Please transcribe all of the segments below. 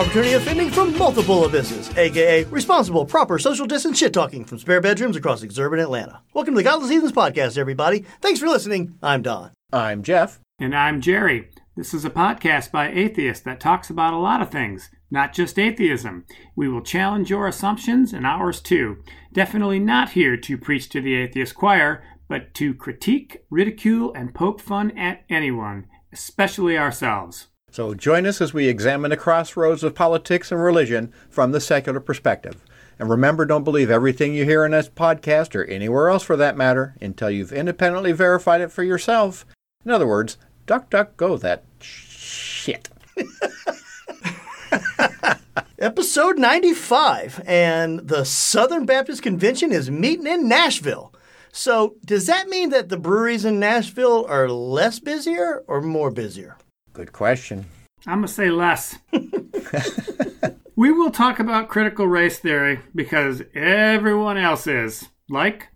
Equal opportunity offending from multiple abysses, aka responsible, proper social distance shit talking from spare bedrooms across exurban Atlanta. Welcome to the Godless Heathens podcast, everybody. Thanks for listening. I'm Don. I'm Jeff. And I'm Jerry. This is a podcast by atheists that talks about a lot of things, not just atheism. We will challenge your assumptions and ours too. Definitely not here to preach to the atheist choir, but to critique, ridicule, and poke fun at anyone, especially ourselves. So join us as we examine the crossroads of politics and religion from the secular perspective. And remember, don't believe everything you hear in this podcast or anywhere else for that matter until you've independently verified it for yourself. In other words, duck, duck, go that shit. Episode 95, and the Southern Baptist Convention is meeting in Nashville. So, does that mean that the breweries in Nashville are less busier or more busier? Good question. I'm going to say less. we will talk about critical race theory because everyone else is, like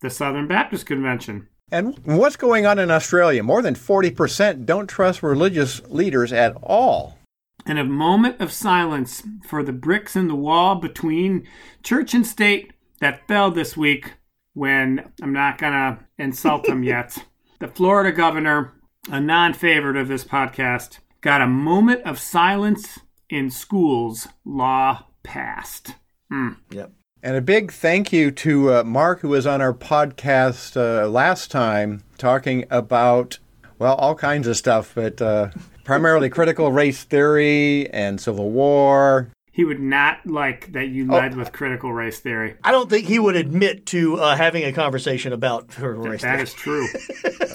the Southern Baptist Convention. And what's going on in Australia? More than 40% don't trust religious leaders at all. And a moment of silence for the bricks in the wall between church and state that fell this week when I'm not going to insult him yet. The Florida governor a non favorite of this podcast, got a moment of silence in schools law passed. Mm. Yep. And a big thank you to uh, Mark, who was on our podcast uh, last time talking about, well, all kinds of stuff, but uh, primarily critical race theory and Civil War, he would not like that you led oh, with critical race theory. I don't think he would admit to uh, having a conversation about critical race that theory. Is true.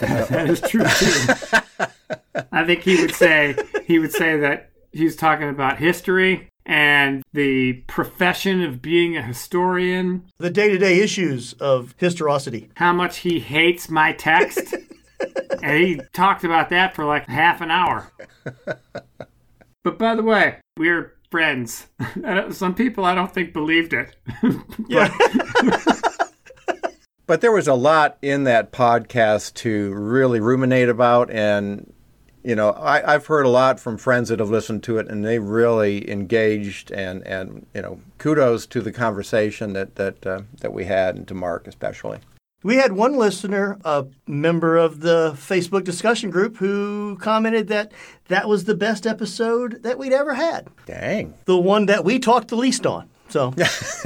that is true too. I think he would say he would say that he's talking about history and the profession of being a historian, the day-to-day issues of historicity. How much he hates my text. and he talked about that for like half an hour. But by the way, we're friends. Some people I don't think believed it. yeah. but there was a lot in that podcast to really ruminate about and you know I, have heard a lot from friends that have listened to it and they really engaged and and you know kudos to the conversation that that uh, that we had and to mark especially we had one listener, a member of the Facebook discussion group, who commented that that was the best episode that we'd ever had. Dang. The one that we talked the least on. So,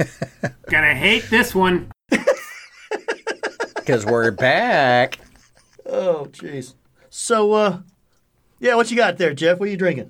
gonna hate this one. Because we're back. Oh, jeez. So, uh, yeah, what you got there, Jeff? What are you drinking?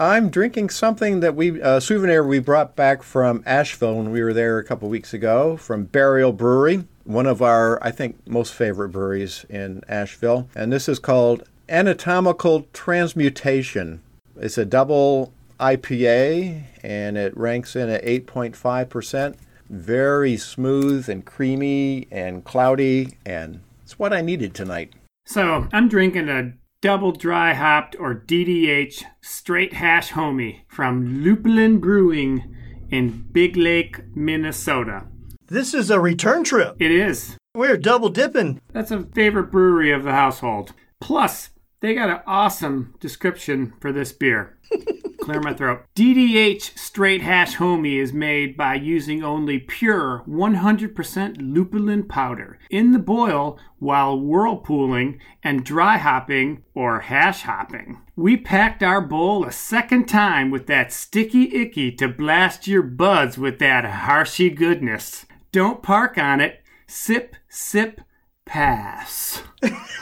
I'm drinking something that we a souvenir we brought back from Asheville when we were there a couple weeks ago from Burial Brewery one of our, I think, most favorite breweries in Asheville. And this is called Anatomical Transmutation. It's a double IPA and it ranks in at 8.5%. Very smooth and creamy and cloudy, and it's what I needed tonight. So I'm drinking a double dry hopped or DDH straight hash homie from Lupulin Brewing in Big Lake, Minnesota. This is a return trip. It is. We're double dipping. That's a favorite brewery of the household. Plus, they got an awesome description for this beer. Clear my throat. DDH Straight Hash Homie is made by using only pure 100% lupulin powder in the boil while whirlpooling and dry hopping or hash hopping. We packed our bowl a second time with that sticky icky to blast your buds with that harshy goodness. Don't park on it. Sip, sip, pass.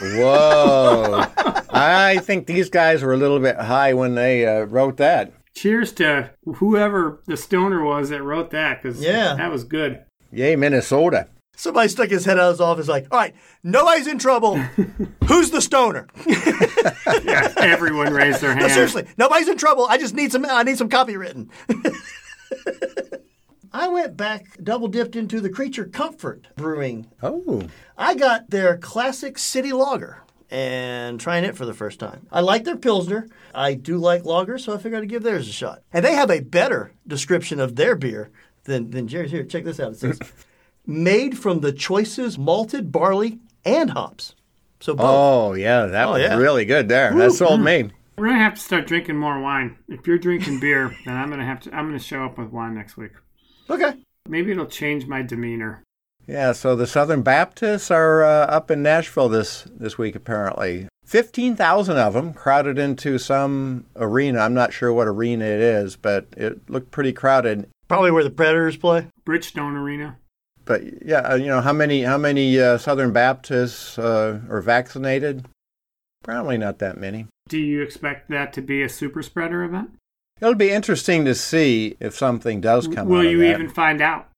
Whoa. I think these guys were a little bit high when they uh, wrote that. Cheers to whoever the stoner was that wrote that because yeah. that was good. Yay, Minnesota. Somebody stuck his head out of his office like, all right, nobody's in trouble. Who's the stoner? Yeah, everyone raised their No, hand. seriously, nobody's in trouble. I just need some. I need some copy written. I went back, double dipped into the Creature Comfort Brewing. Oh, I got their classic City Lager and trying it for the first time. I like their Pilsner. I do like lagers, so I figured I'd give theirs a shot. And they have a better description of their beer than, than Jerry's. Here, check this out. It says, made from the choicest malted barley and hops. So both. oh yeah, that oh, was yeah. really good there. That sold me. We're gonna have to start drinking more wine. If you're drinking beer, then I'm gonna have to. I'm gonna show up with wine next week. Okay. Maybe it'll change my demeanor. Yeah, so the Southern Baptists are uh, up in Nashville this this week apparently. 15,000 of them crowded into some arena. I'm not sure what arena it is, but it looked pretty crowded. Probably where the Predators play. Bridgestone Arena. But yeah, uh, you know, how many how many uh, Southern Baptists uh, are vaccinated? Probably not that many. Do you expect that to be a super spreader event? It'll be interesting to see if something does come Will out of you that. even find out?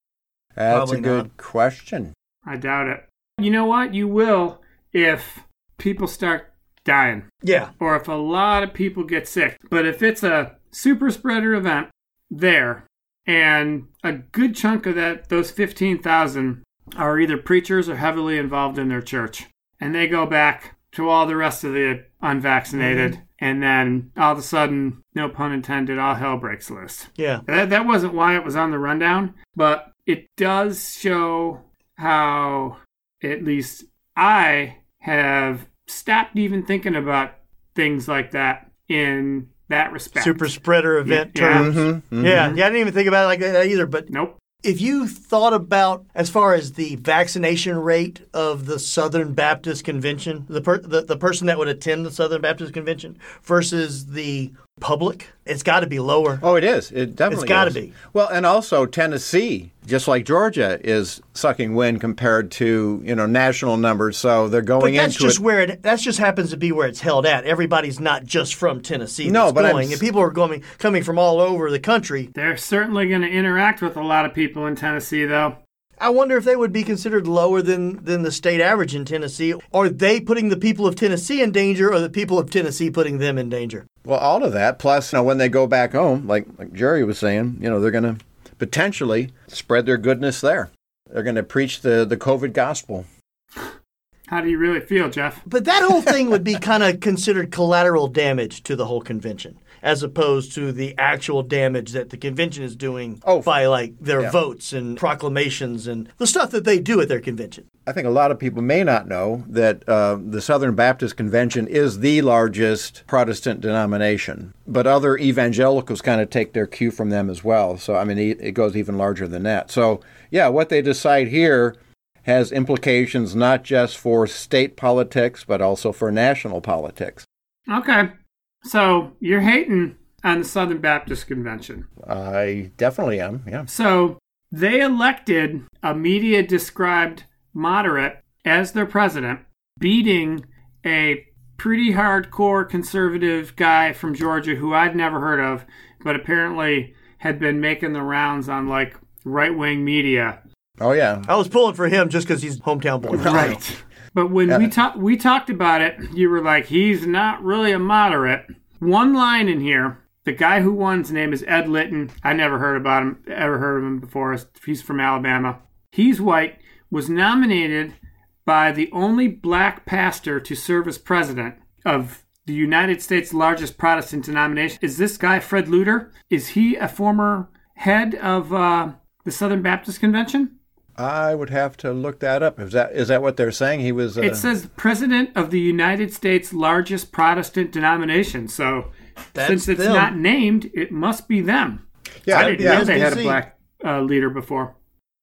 That's Probably a good not. question. I doubt it. You know what? You will if people start dying Yeah. or if a lot of people get sick. But if it's a super spreader event there and a good chunk of that those 15,000 are either preachers or heavily involved in their church and they go back to all the rest of the unvaccinated mm-hmm. And then all of a sudden no pun intended all hell breaks loose. Yeah. That, that wasn't why it was on the rundown, but it does show how, at least I have stopped even thinking about things like that in that respect. Super spreader event Yeah. Mm-hmm. terms. Mhm, Yeah. Yeah. I didn't even think about it like that either. But Nope. If you thought about as far as the vaccination rate of the Southern Baptist Convention, the per, the, the person that would attend the Southern Baptist Convention versus the public, it's got to be lower. Oh, it is. It definitely. It's gotta be. Well, and also Tennessee, just like Georgia, is sucking wind compared to you know national numbers. So they're But going that's into just it. where it. That just happens to be where it's held at. Everybody's not just from Tennessee. No, that's but I'm going, and people are going coming from all over the country. They're certainly going to interact with a lot of people in Tennessee, though. I wonder if they would be considered lower than than the state average in Tennessee. Are they putting the people of Tennessee in danger, or the people of Tennessee putting them in danger? Well, all of that. Plus, you know, when they go back home, like like Jerry was saying, you know, they're going to potentially spread their goodness there. They're going to preach the the COVID gospel. How do you really feel, Jeff? But that whole thing would be kind of considered collateral damage to the whole convention, as opposed to the actual damage that the convention is doing Oh, by like their yeah. votes and proclamations and the stuff that they do at their convention. I think a lot of people may not know that uh, the Southern Baptist Convention is the largest Protestant denomination, but other evangelicals kind of take their cue from them as well. So, I mean, it it goes even larger than that. So, yeah, what they decide here has implications not just for state politics, but also for national politics. Okay. So you're hating on the Southern Baptist Convention. I definitely am, yeah. So they elected a media described moderate as their president, beating a pretty hardcore conservative guy from Georgia who I'd never heard of, but apparently had been making the rounds on like right wing media. Oh, yeah. I was pulling for him just because he's hometown boy. But when we talked we talked about it, you were like, he's not really a moderate. One line in here, the guy who won's name is Ed Litton. I never heard about him, ever heard of him before. He's from Alabama. He's white, was nominated by the only black pastor to serve as president of the United States' largest Protestant denomination. Is this guy Fred Luter? Is he a former head of uh, the Southern Baptist Convention? I would have to look that up. Is that is that what they're saying? He was. Uh, It says president of the United States' largest Protestant denomination. So That's since it's them. not named, it must be them. yeah, I didn't yeah. know they had a black uh, leader before.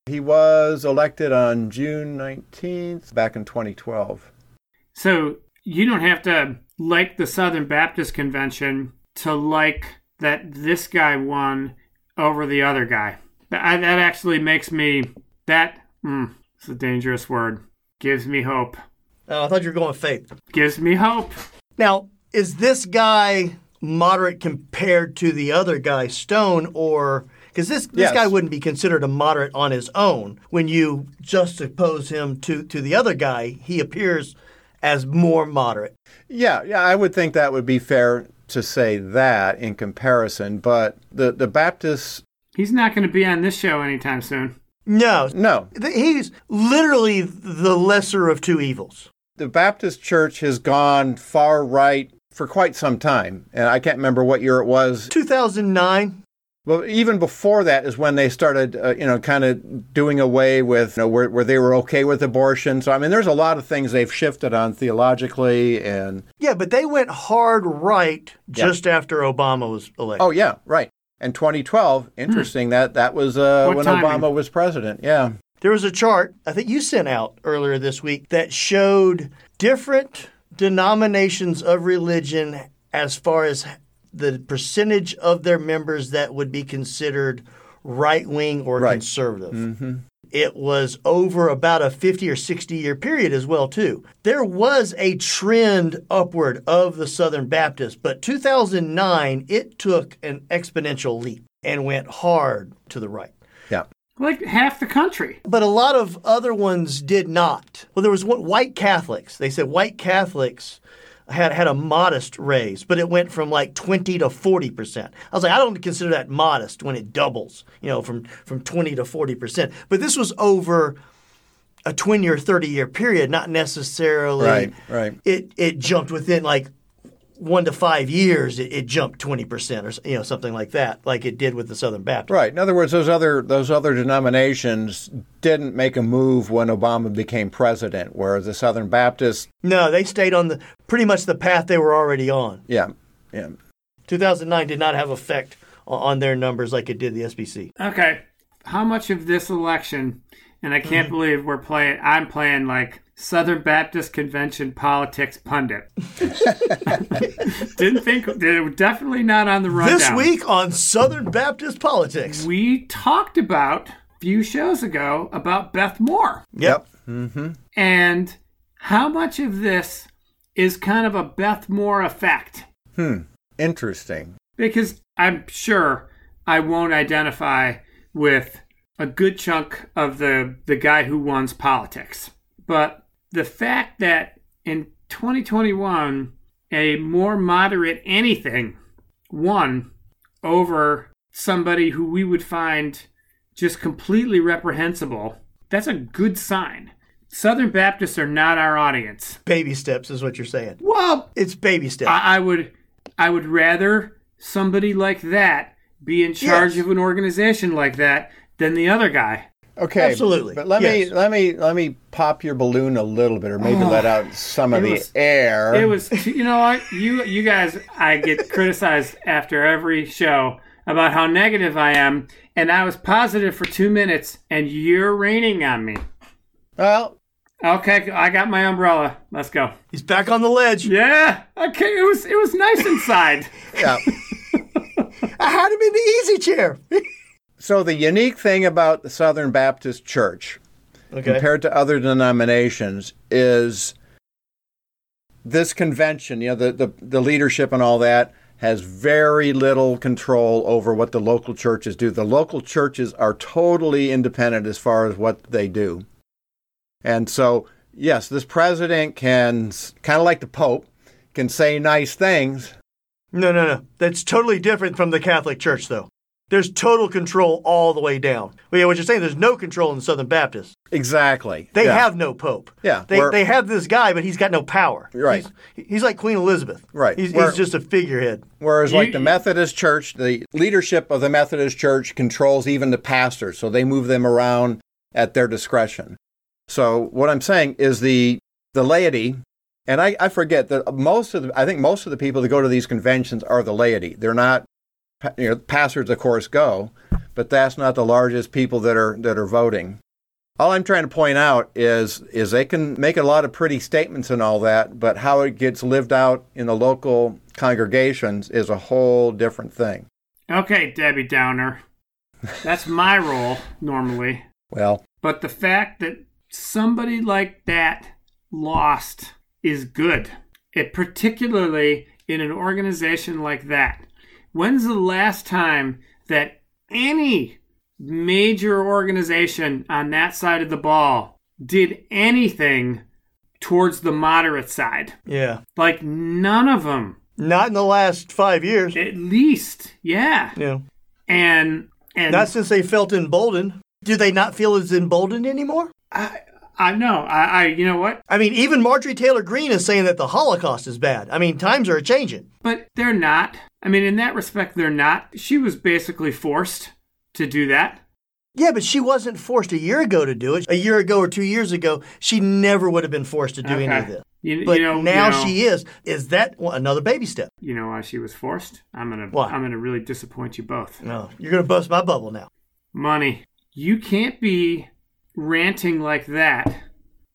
He was elected on June 19th, back in 2012. So you don't have to like the Southern Baptist Convention to like that this guy won over the other guy. That, that actually makes me that. Mm, it's a dangerous word. Gives me hope. Oh, I thought you were going faith. Gives me hope. Now, is this guy moderate compared to the other guy, Stone, or Because this this Yes. guy wouldn't be considered a moderate on his own. When you juxtapose him to to the other guy, he appears as more moderate. Yeah, yeah, I would think that would be fair to say that in comparison. But the the Baptists, He's not going to be on this show anytime soon. No, no, he's literally the lesser of two evils. the Baptist Church has gone far right for quite some time, and I can't remember what year it was. 2009. Well, even before that is when they started, uh, you know, kind of doing away with, you know, where, where they were okay with abortion. So, I mean, there's a lot of things they've shifted on theologically, and Yeah, but they went hard right just after Obama was elected. oh yeah, right. And 2012, interesting that that was uh, when timing? Obama was president. Yeah. There was a chart I think you sent out earlier this week that showed different denominations of religion as far as the percentage of their members that would be considered right wing or Right. conservative. It was over about a 50 or 60 year period as well too. There was a trend upward of the Southern Baptists, but 2009 it took an exponential leap and went hard to the right. Yeah. Like half the country. But a lot of other ones did not. Well, there was one, white Catholics. They said white Catholics had had a modest raise, but it went from like 20 to 40 percent. I was like, I don't consider that modest when it doubles, you know, from from 20 to 40 percent. But this was over a 20 or 30 year period, not necessarily. Right, right. It it jumped within like one to five years. It, it jumped 20 percent, or you know, something like that, like it did with the Southern Baptist. Right. In other words, those other those other denominations didn't make a move when Obama became president, whereas the Southern Baptists, No, they stayed on the pretty much the path they were already on. yeah, yeah. 2009 did not have effect on their numbers like it did the SBC. Okay. How much of this election, and I can't mm-hmm. believe we're playing, I'm playing like Southern Baptist Convention politics pundit. Didn't think, they're definitely not on the rundown. This week on Southern Baptist Politics. we talked about a few shows ago about Beth Moore Yep. and how much of this is kind of a Beth Moore effect. Hmm. Interesting. because I'm sure I won't identify with a good chunk of the the guy who runs politics. But the fact that in 2021 a more moderate anything won over somebody who we would find just completely reprehensible, that's a good sign. Southern Baptists are not our audience. Baby steps is what you're saying. Well, It's baby steps. I, I would I would rather somebody like that be in charge Yes. of an organization like that than the other guy. Okay, Absolutely, But let yes. me let me let me pop your balloon a little bit, or maybe oh. let out some of It the was- air. It was you know what you you guys I get criticized after every show about how negative I am, and I was positive for two minutes, and you're raining on me. well. Okay, I got my umbrella. Let's go. He's back on the ledge. Yeah. Okay. It was it was nice inside. Yeah. I had him in the easy chair. So the unique thing about the Southern Baptist Church okay. compared to other denominations is this convention, you know, the, the, the leadership and all that has very little control over what the local churches do. The local churches are totally independent as far as what they do. And so, yes, this president can, kind of like the Pope, can say nice things. No, no, no. That's totally different from the Catholic Church, though. There's total control all the way down. Well, yeah, what you're saying, there's no control in the Southern Baptists. Exactly. They Yeah. have no pope. Yeah, They, they have this guy, but he's got no power. Right. He's, he's like Queen Elizabeth. Right. He's, We're- he's just a figurehead. Whereas, like the Methodist Church, the leadership of the Methodist Church controls even the pastors, so they move them around at their discretion. So, what I'm saying is the the laity, and I, I forget that most of the, I think most of the people that go to these conventions are the laity. They're not, pa- you know, pastors, of course, go, but that's not the largest people that are that are voting. All I'm trying to point out is is they can make a lot of pretty statements and all that, but how it gets lived out in the local congregations is a whole different thing. Okay, Debbie Downer. That's my role normally. Well, But the fact that somebody like that lost is good. It particularly in an organization like that. When's the last time that any major organization on that side of the ball did anything towards the moderate side. Yeah. Like none of them. Not in the last five years. At least, yeah. Yeah. And and Not since they felt emboldened. Do they not feel as emboldened anymore? I I know. I, I you know what? I mean, even Marjorie Taylor Greene is saying that the Holocaust is bad. I mean, times are changing. But they're not. I mean, in that respect, they're not. She was basically forced to do that. Yeah, but she wasn't forced a year ago to do it. A year ago or two years ago, she never would have been forced to do any of this. You, But you know, now you know, she is. Is that another baby step? You know why she was forced? I'm gonna. Why? I'm gonna really disappoint you both. No, you're going to bust my bubble now. Money. You can't be ranting like that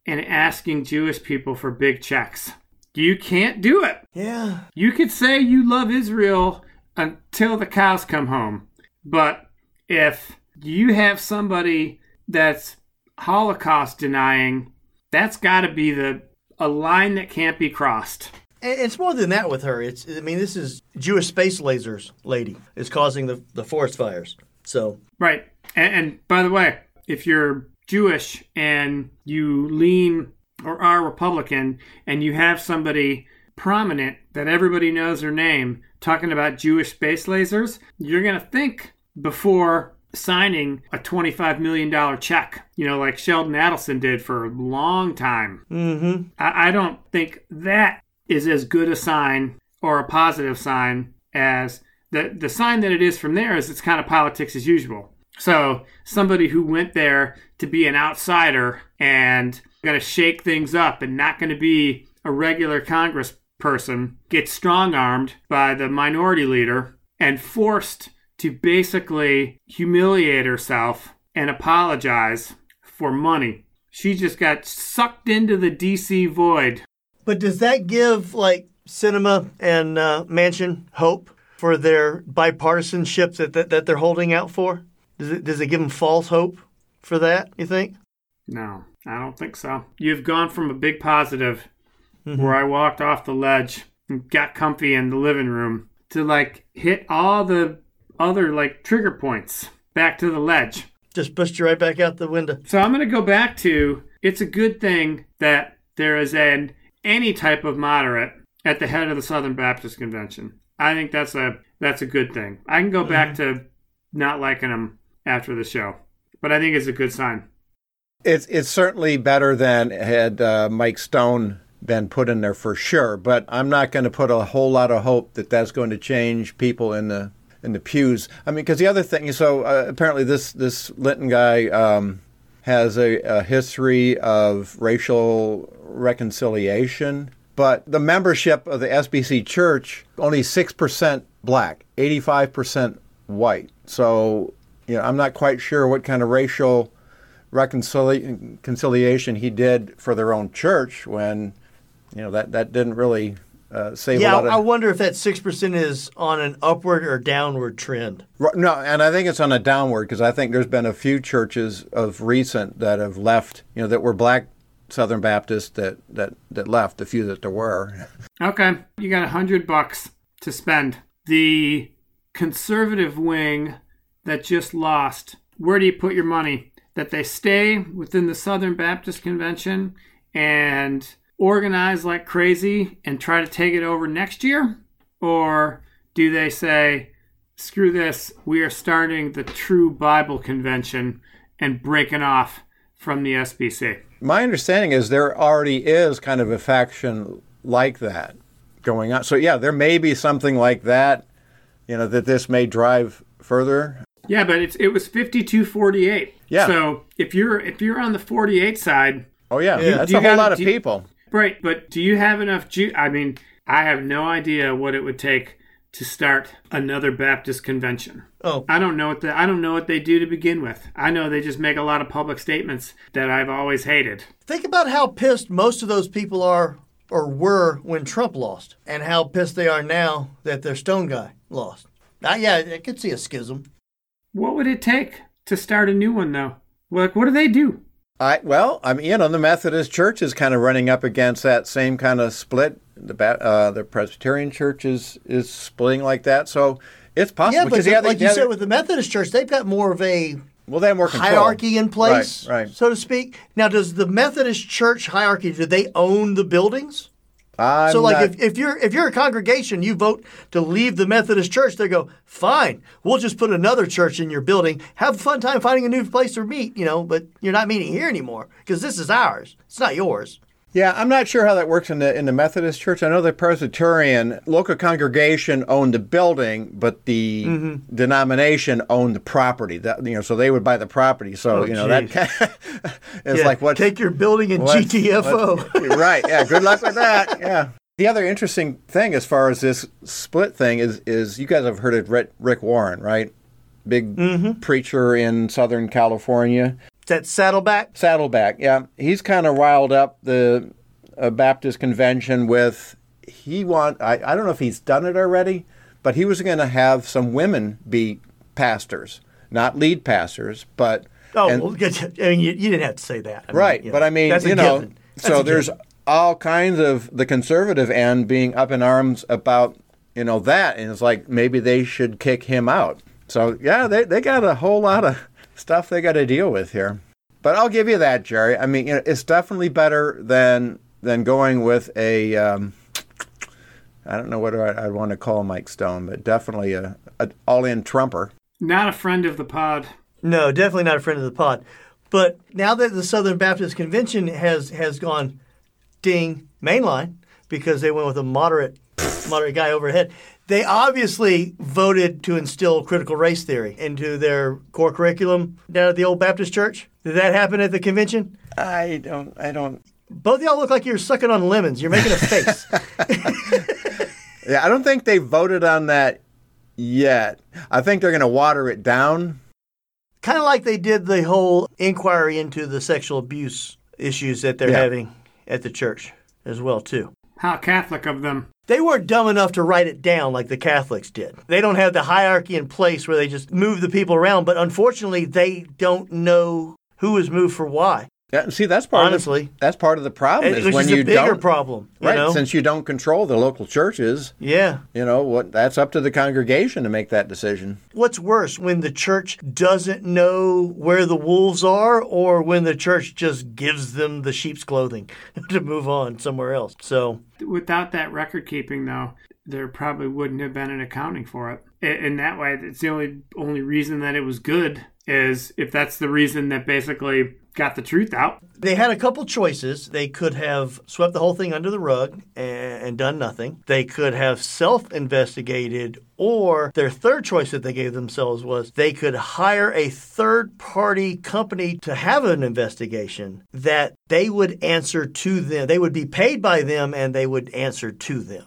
and asking Jewish people for big checks. You can't do it. Yeah. You could say you love Israel until the cows come home. But if you have somebody that's Holocaust denying, that's got to be the a line that can't be crossed. It's more than that with her. It's I mean, this is Jewish space lasers lady is causing the, the forest fires. So, Right. And, and by the way, if you're Jewish and you lean or are Republican and you have somebody prominent that everybody knows their name talking about Jewish space lasers, you're going to think before signing a $25 million check, you know, like Sheldon Adelson did for a long time. mm-hmm. I, I don't think that is as good a sign or a positive sign as the the sign that it is from there is it's kind of politics as usual. So somebody who went there to be an outsider and going to shake things up and not going to be a regular Congress person gets strong armed by the minority leader and forced to basically humiliate herself and apologize for money. She just got sucked into the DC void But does that give like Sinema and uh, Manchin hope for their bipartisanship that, that that they're holding out for? Does it does it give them false hope for that? You think? No, I don't think so. You've gone from a big positive mm-hmm. where I walked off the ledge and got comfy in the living room to like hit all the other like trigger points back to the ledge. Just pushed you right back out the window. So I'm going to go back to it's a good thing that there is an any type of moderate at the head of the Southern Baptist Convention. I think that's a that's a good thing. I can go back mm-hmm. to not liking them after the show, but I think it's a good sign. It's it's certainly better than had uh, Mike Stone been put in there for sure. But I'm not going to put a whole lot of hope that that's going to change people in the in the pews. I mean, because the other thing, so uh, apparently this this Litton guy um, has a, a history of racial reconciliation, but the membership of the SBC Church only six percent black, eighty five percent white. So you know, I'm not quite sure what kind of racial reconcili- conciliation he did for their own church when you know that that didn't really uh, save Yeah, a lot of I wonder if that six percent is on an upward or downward trend. R- no and i think it's on a downward because i think there's been a few churches of recent that have left you know that were black southern baptists that that that left the few that there were Okay, you got a hundred bucks to spend. The conservative wing that just lost. Where do you put your money? That they stay within the Southern Baptist Convention and organize like crazy and try to take it over next year, or do they say, "Screw this! We are starting the true Bible Convention and breaking off from the SBC." my understanding is there already is kind of a faction like that going on so yeah there may be something like that you know that this may drive further Yeah, but it's it was fifty two forty eight. Yeah. So if you're if you're on the forty eight side, oh yeah, Yeah. that's a whole gotta- lot of you- people right? But do you have enough Jew? I mean, I have no idea what it would take to start another Baptist convention. Oh, I don't know what the I don't know what they do to begin with. I know they just make a lot of public statements that I've always hated. think about how pissed most of those people are or were when Trump lost, and how pissed they are now that their Stone guy lost. Uh, yeah, I could see a schism. What would it take to start a new one though? Like, what do they do? I well, I mean, you know, the Methodist Church is kind of running up against that same kind of split. The uh, the Presbyterian Church is is splitting like that. So It's possible Yeah, but because the- the other, like you other- said with the Methodist Church, they've got more of a well, they have more control. hierarchy in place, Right, right. so to speak. Now, does the Methodist Church hierarchy do they own the buildings? I'm so, like, not- if, if you're if you're a congregation, you vote to leave the Methodist Church, they go, fine, we'll just put another church in your building. Have a fun time finding a new place to meet, you know. But you're not meeting here anymore because this is ours. It's not yours. Yeah, I'm not sure how that works in the in the Methodist Church. I know the Presbyterian local congregation owned the building, but the Mm-hmm. denomination owned the property. That you know, so they would buy the property. So Oh, you know geez. that it's Yeah, like what take your building and what- GTFO. what- right? Yeah. Good luck with that. Yeah. The other interesting thing, as far as this split thing, is is you guys have heard of Rick, Rick Warren, right? Big Mm-hmm. preacher in Southern California. That Saddleback. Saddleback, yeah. He's kind of riled up the uh, Baptist convention with he want I, I don't know if he's done it already, but he was going to have some women be pastors, not lead pastors, but Oh, and- well. I mean, you, you didn't have to say that. I right. you But know, I mean, you know, so there's given. all kinds of the conservative end being up in arms about you know that, and it's like maybe they should kick him out. So yeah, they they got a whole lot of stuff they got to deal with here. But I'll give you that, Jerry. I mean, you know, it's definitely better than than going with a. Um, I don't know what I, I'd want to call Mike Stone, but definitely a, a all-in trumper. Not a friend of the pod. No, definitely not a friend of the pod. But now that the Southern Baptist Convention has has gone ding mainline because they went with a moderate moderate guy overhead, they obviously voted to instill critical race theory into their core curriculum down at the old Baptist church. Did that happen at the convention? I don't. I don't. Both of y'all look like you're sucking on lemons. You're making a face. Yeah, I don't think they voted on that yet. I think they're going to water it down. kind of like they did the whole inquiry into the sexual abuse issues that they're Yeah. having at the church as well too. How Catholic of them. They weren't dumb enough to write it down like the Catholics did. They don't have the hierarchy in place where they just move the people around, but unfortunately they don't know who is moved for why. Yeah, see, that's part Honestly. Of the, that's part of the problem is Which when is you a bigger don't problem. You right know? since you don't control the local churches. yeah. You know what? That's up to the congregation to make that decision. What's worse, when the church doesn't know where the wolves are, or when the church just gives them the sheep's clothing to move on somewhere else? So, Without that record keeping, though, there probably wouldn't have been an accounting for it. I- In that way, it's the only only reason that it was good is if that's the reason that basically got the truth out. They had a couple choices. They could have swept the whole thing under the rug and, and done nothing. They could have self investigated, or their third choice that they gave themselves was they could hire a third party company to have an investigation that they would answer to them. They would be paid by them and they would answer to them.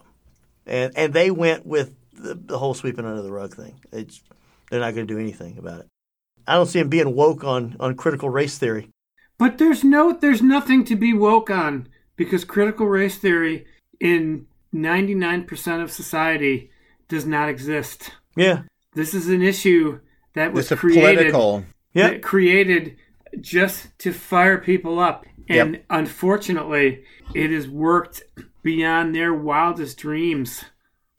And, and they went with the, the whole sweeping under the rug thing. It's, they're not going to do anything about it. I don't see them being woke on, on critical race theory. But there's no there's nothing to be woke on because critical race theory in 99% of society does not exist. Yeah. This is an issue that was It's a created political. Yeah. that created just to fire people up. And Yep. unfortunately, it has worked beyond their wildest dreams.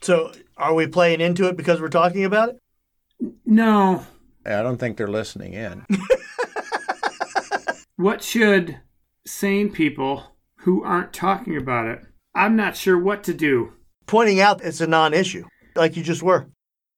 So, are we playing into it because we're talking about it? No. I don't think they're listening in. What should sane people who aren't talking about it? I'm not sure what to do. Pointing out it's a non issue, like you just were.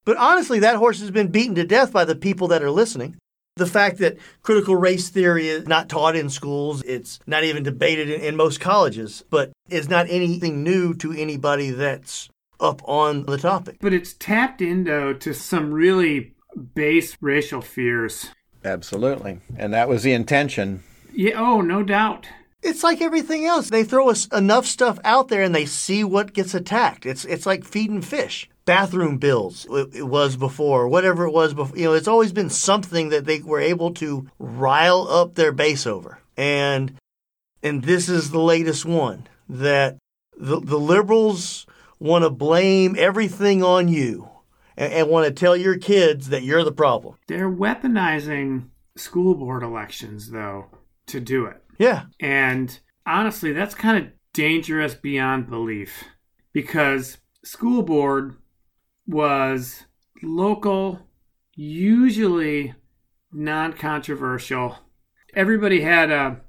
But honestly, that horse has been beaten to death by the people that are listening. The fact that critical race theory is not taught in schools, it's not even debated in, in most colleges, but is not anything new to anybody that's up on the topic. But it's tapped into to some really base racial fears. Absolutely, and that was the intention. Yeah, oh, no doubt. It's like everything else. They throw us enough stuff out there and they see what gets attacked. It's it's like feeding fish. Bathroom bills, it, it was before, whatever it was before. You know, it's always been something that they were able to rile up their base over. And and this is the latest one that the, the liberals want to blame everything on you and, and want to tell your kids that you're the problem. They're weaponizing school board elections, though, to do it. Yeah. And honestly, that's kind of dangerous beyond belief because school board was local, usually non-controversial. Everybody had a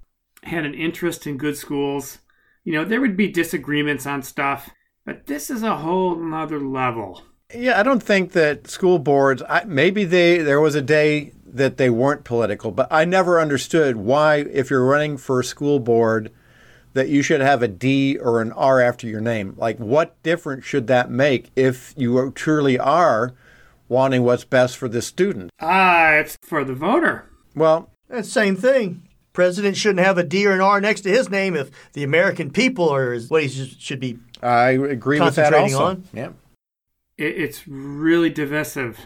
had an interest in good schools. You know, there would be disagreements on stuff, but this is a whole nother level. Yeah, I don't think that school boards. I, maybe they there was a day that they weren't political, but I never understood why, if you're running for a school board, that you should have a D or an R after your name. Like, what difference should that make if you truly are wanting what's best for the student? Ah, it's for the voter. Well, That's the same thing. President shouldn't have a D or an R next to his name if the American people are is what he should should be. I agree with that Concentrating also. on? Yeah. It, it's really divisive.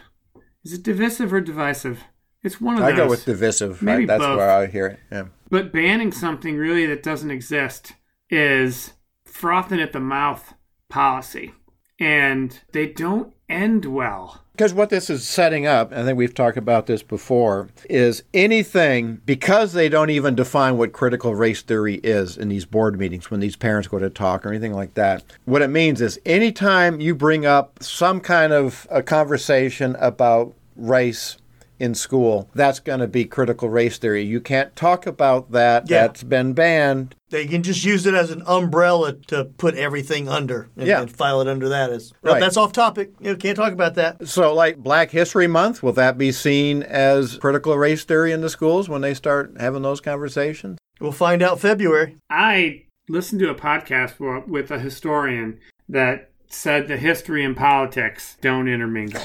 Is it divisive or divisive? It's one of I those. I go with divisive. Maybe I, that's both. where I hear it. Yeah. But banning something really that doesn't exist is frothing at the mouth policy. And they don't end well. Because what this is setting up, I think we've talked about this before, is anything, because they don't even define what critical race theory is in these board meetings when these parents go to talk or anything like that. What it means is anytime you bring up some kind of a conversation about race in school, that's going to be critical race theory. You can't talk about that. Yeah. That's been banned. They can just use it as an umbrella to put everything under and, Yeah. and file it under that as. No, Right. that's off topic. You know, can't talk about that. So, like Black History Month, will that be seen as critical race theory in the schools when they start having those conversations? We'll find out February. I listened to a podcast with a historian that said the history and politics don't intermingle.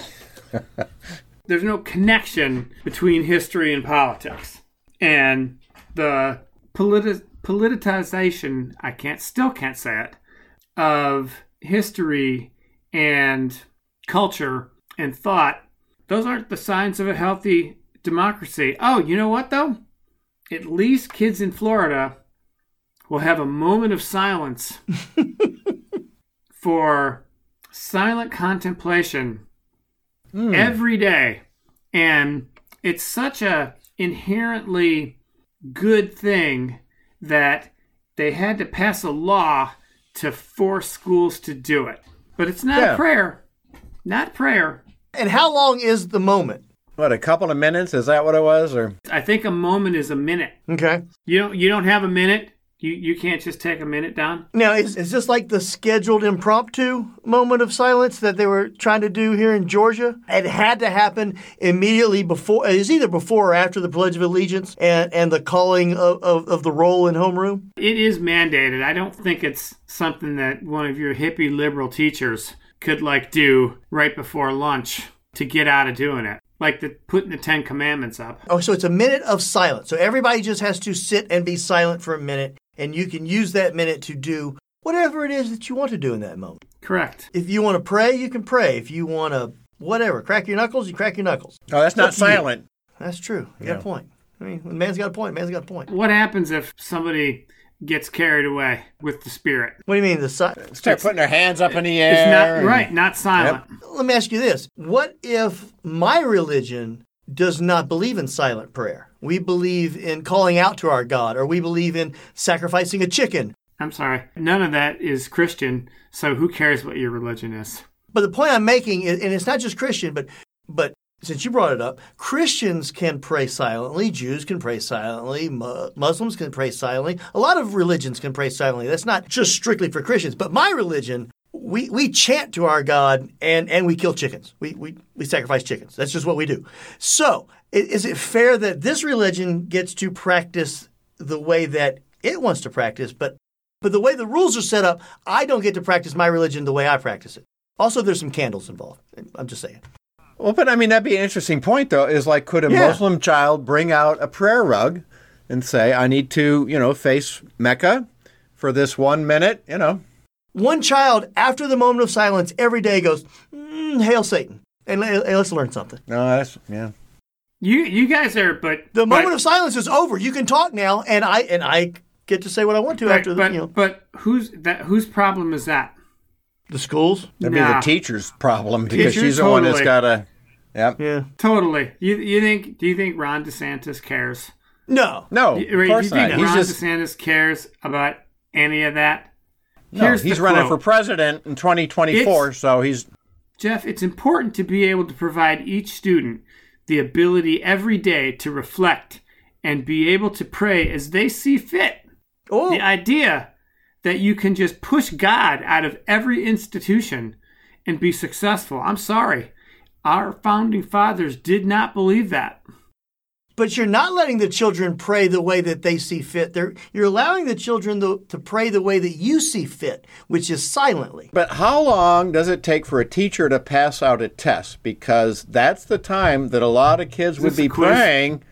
There's no connection between history and politics. And the politi- politicization, I can't still can't say it, of history and culture and thought, those aren't the signs of a healthy democracy. Oh, you know what though? At least kids in Florida will have a moment of silence for silent contemplation Hmm. every day. And it's such a inherently good thing that they had to pass a law to force schools to do it. But it's not Yeah. a prayer. Not prayer. And how long is the moment? What, a couple of minutes? Is that what it was? Or I think a moment is a minute. Okay. You don't you don't have a minute. You you can't just take a minute down. Now, is, is this like the scheduled impromptu moment of silence that they were trying to do here in Georgia? It had to happen immediately before, it was either before or after the Pledge of Allegiance and, and the calling of, of, of the roll in homeroom. It is mandated. I don't think it's something that one of your hippie liberal teachers could like do right before lunch to get out of doing it. Like the putting the Ten Commandments up. Oh, so it's a minute of silence. So everybody just has to sit and be silent for a minute, and you can use that minute to do whatever it is that you want to do in that moment. Correct. If you want to pray, you can pray. If you want to, whatever, crack your knuckles, you crack your knuckles. Oh, that's not to you. silent. That's true. You got a point. I mean, the man's got a point. Man's got a point. What happens if somebody gets carried away with the spirit? What do you mean the si- Start putting their hands up in the air. It's not and- right, not silent. Let me ask you this. What if my religion does not believe in silent prayer? We believe in calling out to our God, or we believe in sacrificing a chicken. I'm sorry. None of that is Christian, so who cares what your religion is? But the point I'm making is, and it's not just Christian, but but since you brought it up, Christians can pray silently, Jews can pray silently, Mu- Muslims can pray silently. A lot of religions can pray silently. That's not just strictly for Christians. But my religion, we, we chant to our God and, and we kill chickens. We, we, we sacrifice chickens. That's just what we do. So, is it fair that this religion gets to practice the way that it wants to practice, but but the way the rules are set up, I don't get to practice my religion the way I practice it. Also, there's some candles involved. I'm just saying. Well, but I mean, that'd be an interesting point, though. Is like, could a Yeah. Muslim child bring out a prayer rug and say, "I need to, you know, face Mecca for this one minute," you know? One child, after the moment of silence, every day goes, mm, "Hail Satan," and hey, let's learn something. No, that's yeah. You you guys are but The but- moment of silence is over. You can talk now, and I and I get to say what I want to but, after the but, you know but whose that whose problem is that? the schools. That'd Nah. be the teacher's problem because Teacher, she's the one that's got to. Yep. Yeah. Totally. You you think do you think Ron DeSantis cares? No. No, You- of course you think not. Ron just DeSantis cares about any of that? no, Here's he's the running quote. for president in 2024, It's- so he's Jeff, it's important to be able to provide each student the ability every day to reflect and be able to pray as they see fit. Oh, The idea that you can just push God out of every institution and be successful. I'm sorry. Our founding fathers did not believe that. But you're not letting the children pray the way that they see fit. They're, you're allowing the children to, to pray the way that you see fit, which is silently. But how long does it take for a teacher to pass out a test? Because that's the time that a lot of kids would be praying.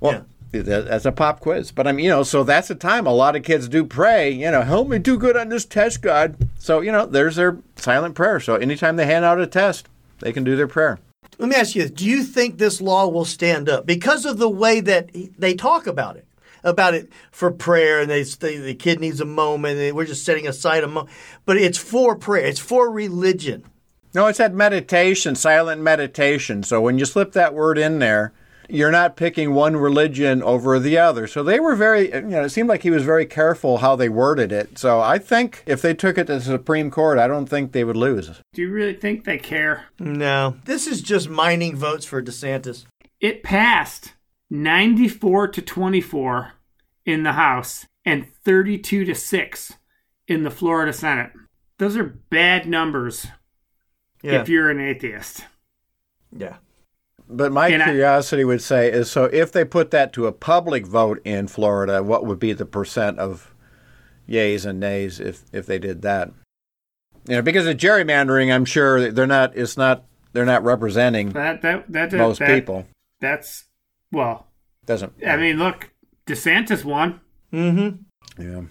Well, that- that's a pop quiz. But I mean, you know, so that's the time a lot of kids do pray. You know, help me do good on this test, God. So you know, there's their silent prayer. So anytime they hand out a test, they can do their prayer. Let me ask you this. Do you think this law will stand up because of the way that they talk about it? About it for prayer, and they, they the kid needs a moment, and we're just setting aside a moment. But it's for prayer. It's for religion. No, it said meditation, silent meditation. So when you slip that word in there, you're not picking one religion over the other. So they were very, you know, it seemed like he was very careful how they worded it. So I think if they took it to the Supreme Court, I don't think they would lose. Do you really think they care? No, this is just mining votes for DeSantis. It passed 94 to 24 in the House and 32 to 6 in the Florida Senate. Those are bad numbers Yeah, if you're an atheist. yeah. But my And I- curiosity would say is so if they put that to a public vote in Florida, what would be the percent of yays and nays if, if they did that? You know, because of gerrymandering, I'm sure they're not. It's not. They're not representing That that that, that most that- people. That's well. Doesn't. I mean, look, DeSantis won. Mm-hmm. Yeah.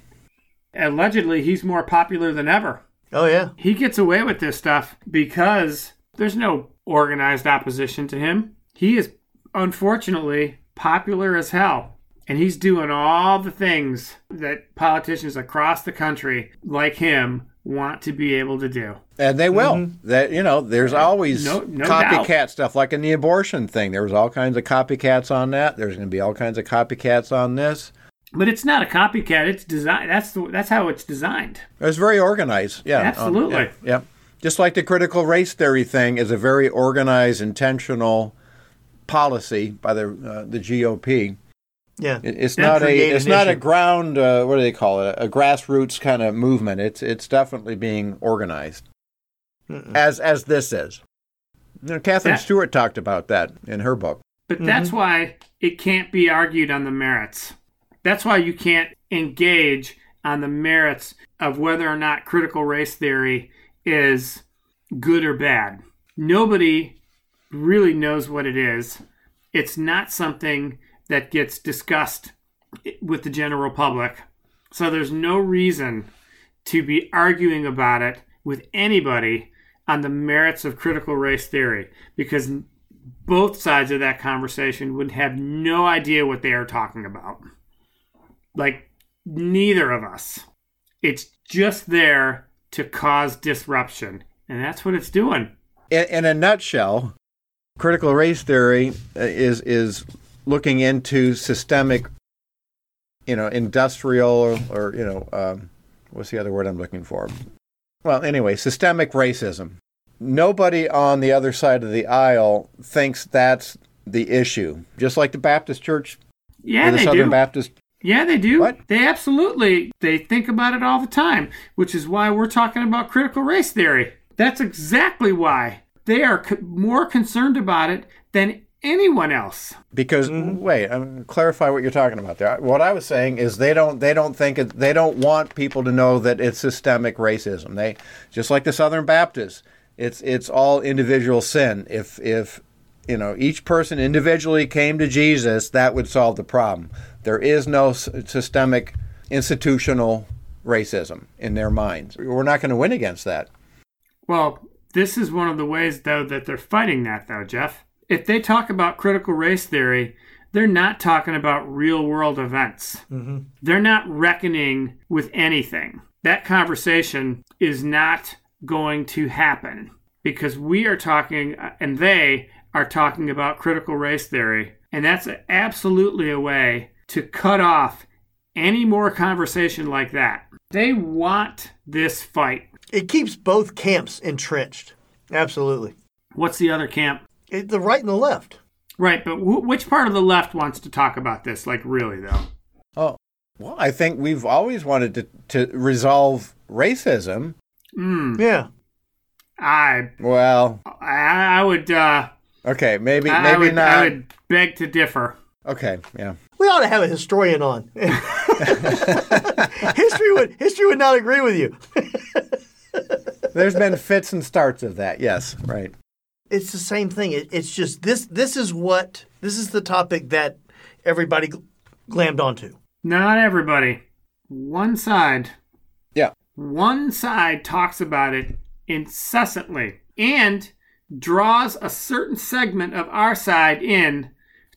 Allegedly, he's more popular than ever. Oh yeah. He gets away with this stuff because there's no organized opposition to him. He is unfortunately popular as hell. And he's doing all the things that politicians across the country like him want to be able to do. And they will. That you know, there's always No- no copycat doubt. stuff, like in the abortion thing. There was all kinds of copycats on that. There's going to be all kinds of copycats on this. But it's not a copycat. It's designed. That's the, that's how it's designed. It's very organized. Yeah, um, Absolutely. yeah, yeah. Just like the critical race theory thing is a very organized, intentional policy by the uh, the GOP. Yeah. It- It's That not a it's an not a ground uh, what do they call it a grassroots kind of movement. It's it's definitely being organized as as this is. You know, Katherine That- Stewart talked about that in her book. But that's why it can't be argued on the merits. That's why you can't engage on the merits of whether or not critical race theory is good or bad. Nobody really knows what it is. It's not something that gets discussed with the general public. So there's no reason to be arguing about it with anybody on the merits of critical race theory because both sides of that conversation would have no idea what they are talking about. Like, neither of us. It's just there to cause disruption. And that's what it's doing. In, in a nutshell, critical race theory uh, is is looking into systemic, you know, industrial or, or you know, um, what's the other word I'm looking for? Well, anyway, systemic racism. Nobody on the other side of the aisle thinks that's the issue. Just like the Baptist Church, Yeah, the Southern do. Baptist Yeah, they do. What? They absolutely they think about it all the time, which is why we're talking about critical race theory. That's exactly why they are co- more concerned about it than anyone else. Because mm-hmm. wait, I'm clarify what you're talking about there. What I was saying is they don't they don't think it, they don't want people to know that it's systemic racism. They just like the Southern Baptists. It's it's all individual sin. If if you know each person individually came to Jesus, that would solve the problem. There is no systemic institutional racism in their minds. We're not going to win against that. Well, this is one of the ways, though, that they're fighting that, though, Jeff. If they talk about critical race theory, they're not talking about real world events. Mm-hmm. They're not reckoning with anything. That conversation is not going to happen because we are talking, uh, and they are talking about critical race theory. And that's absolutely a way to cut off any more conversation like that. They want this fight. It keeps both camps entrenched. Absolutely. What's the other camp? It, the right and the left. Right, but wh- which part of the left wants to talk about this? Like, really, though? Oh, well, I think we've always wanted to, to resolve racism. Hmm. Yeah. I, Well, I, I would, uh, okay, maybe I, maybe I would, not. I would beg to differ. Okay, yeah. We ought to have a historian on. history would history would not agree with you. There's been fits and starts of that. Yes, right. It's the same thing. It, it's just this. This is what this is the topic that everybody gl- glammed onto. Not everybody. One side. Yeah. One side talks about it incessantly and draws a certain segment of our side in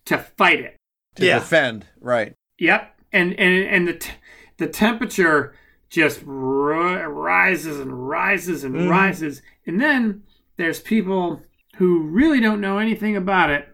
to fight it. To Yeah. defend, right. Yep, and and and the t- the temperature just ri- rises and rises and rises, and then there's people who really don't know anything about it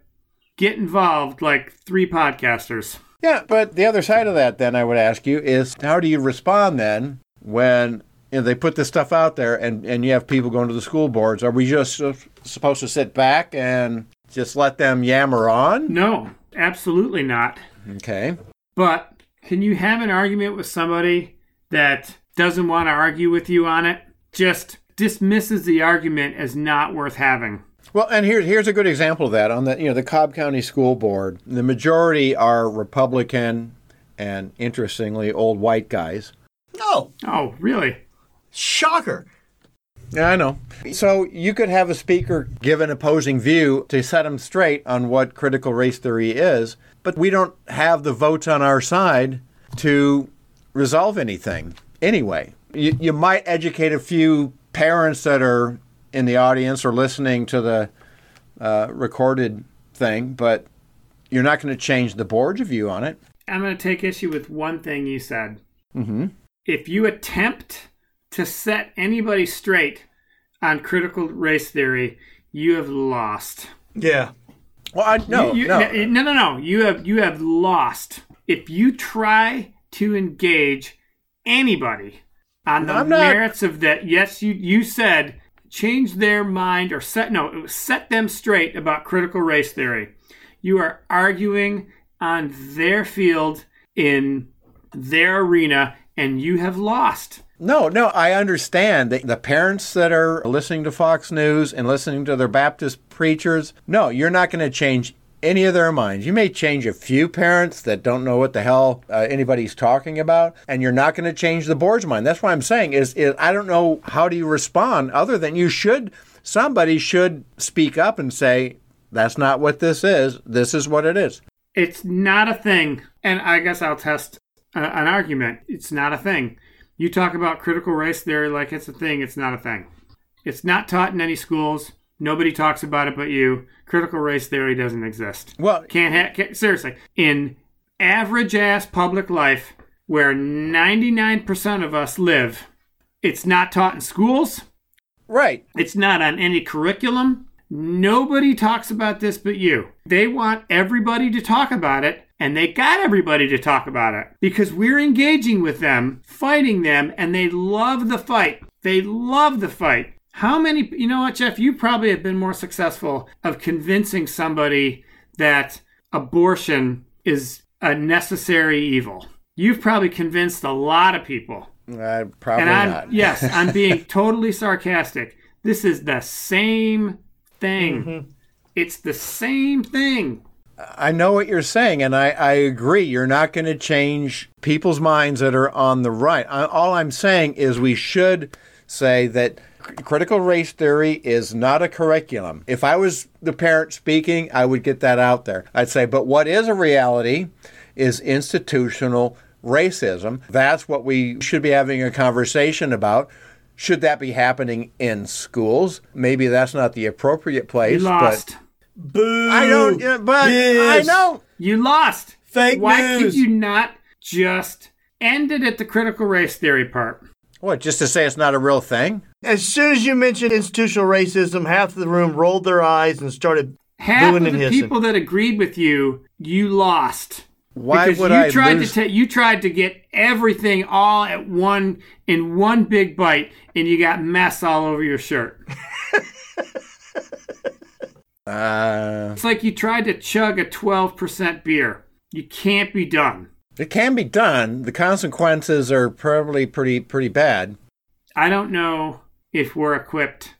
get involved, like three podcasters. Yeah, but the other side of that, then I would ask you is how do you respond then when you know, they put this stuff out there and, and you have people going to the school boards? Are we just uh, supposed to sit back and just let them yammer on? No, absolutely not. Okay. But can you have an argument with somebody that doesn't want to argue with you on it? Just dismisses the argument as not worth having. Well, and here's here's a good example of that on the you know the Cobb County School Board. The majority are Republican and interestingly old white guys. Oh, Oh, really? shocker! Yeah, I know. So you could have a speaker give an opposing view to set them straight on what critical race theory is, but we don't have the votes on our side to resolve anything anyway. You, you might educate a few parents that are in the audience or listening to the uh, recorded thing, but you're not going to change the board's view on it. I'm going to take issue with one thing you said. Mm-hmm. If you attempt to set anybody straight on critical race theory, you have lost. Yeah, Well, I, no, You- no. no, no, no. You have you have lost. If you try to engage anybody on the not- merits of that, yes, you you said change their mind or set no, it was set them straight about critical race theory. You are arguing on their field in their arena, and you have lost. No, no, I understand that the parents that are listening to Fox News and listening to their Baptist preachers, no, you're not going to change any of their minds. You may change a few parents that don't know what the hell uh, anybody's talking about, and you're not going to change the board's mind. That's what I'm saying is, is I don't know how do you respond other than you should somebody should speak up and say that's not what this is. This is what it is. It's not a thing. And I guess I'll test a, an argument. It's not a thing. You talk about critical race theory like it's a thing. It's not a thing. It's not taught in any schools. Nobody talks about it but you. Critical race theory doesn't exist. Well, Can't ha- can seriously in average ass public life where 99% of us live. It's not taught in schools. right. It's not on any curriculum. Nobody talks about this but you. They want everybody to talk about it, and they got everybody to talk about it because we're engaging with them, fighting them, and they love the fight. They love the fight. How many, you know what, Jeff? You probably have been more successful of convincing somebody that abortion is a necessary evil. You've probably convinced a lot of people. Uh, probably And I'm not. yes, I'm being totally sarcastic. This is the same thing. It's the same thing. I know what you're saying, and I, I agree. You're not going to change people's minds that are on the right. I, all I'm saying is we should say that critical race theory is not a curriculum. If I was the parent speaking, I would get that out there. I'd say, but what is a reality is institutional racism. That's what we should be having a conversation about. Should that be happening in schools? Maybe that's not the appropriate place. You lost. Boo! I don't. yeah, But Yes. I know. You lost. Fake Why news. could you not just end it at the critical race theory part? What, just to say it's not a real thing? As soon as you mentioned institutional racism, half the room rolled their eyes and started Half booing of and the hissing. people that agreed with you, you lost. Why because would you I tried lose? to ta- you tried to get everything all at one in one big bite, and you got mess all over your shirt. Uh, It's like you tried to chug a 12% beer. You can't be done. it can be done. The consequences are probably pretty pretty bad. I don't know if we're equipped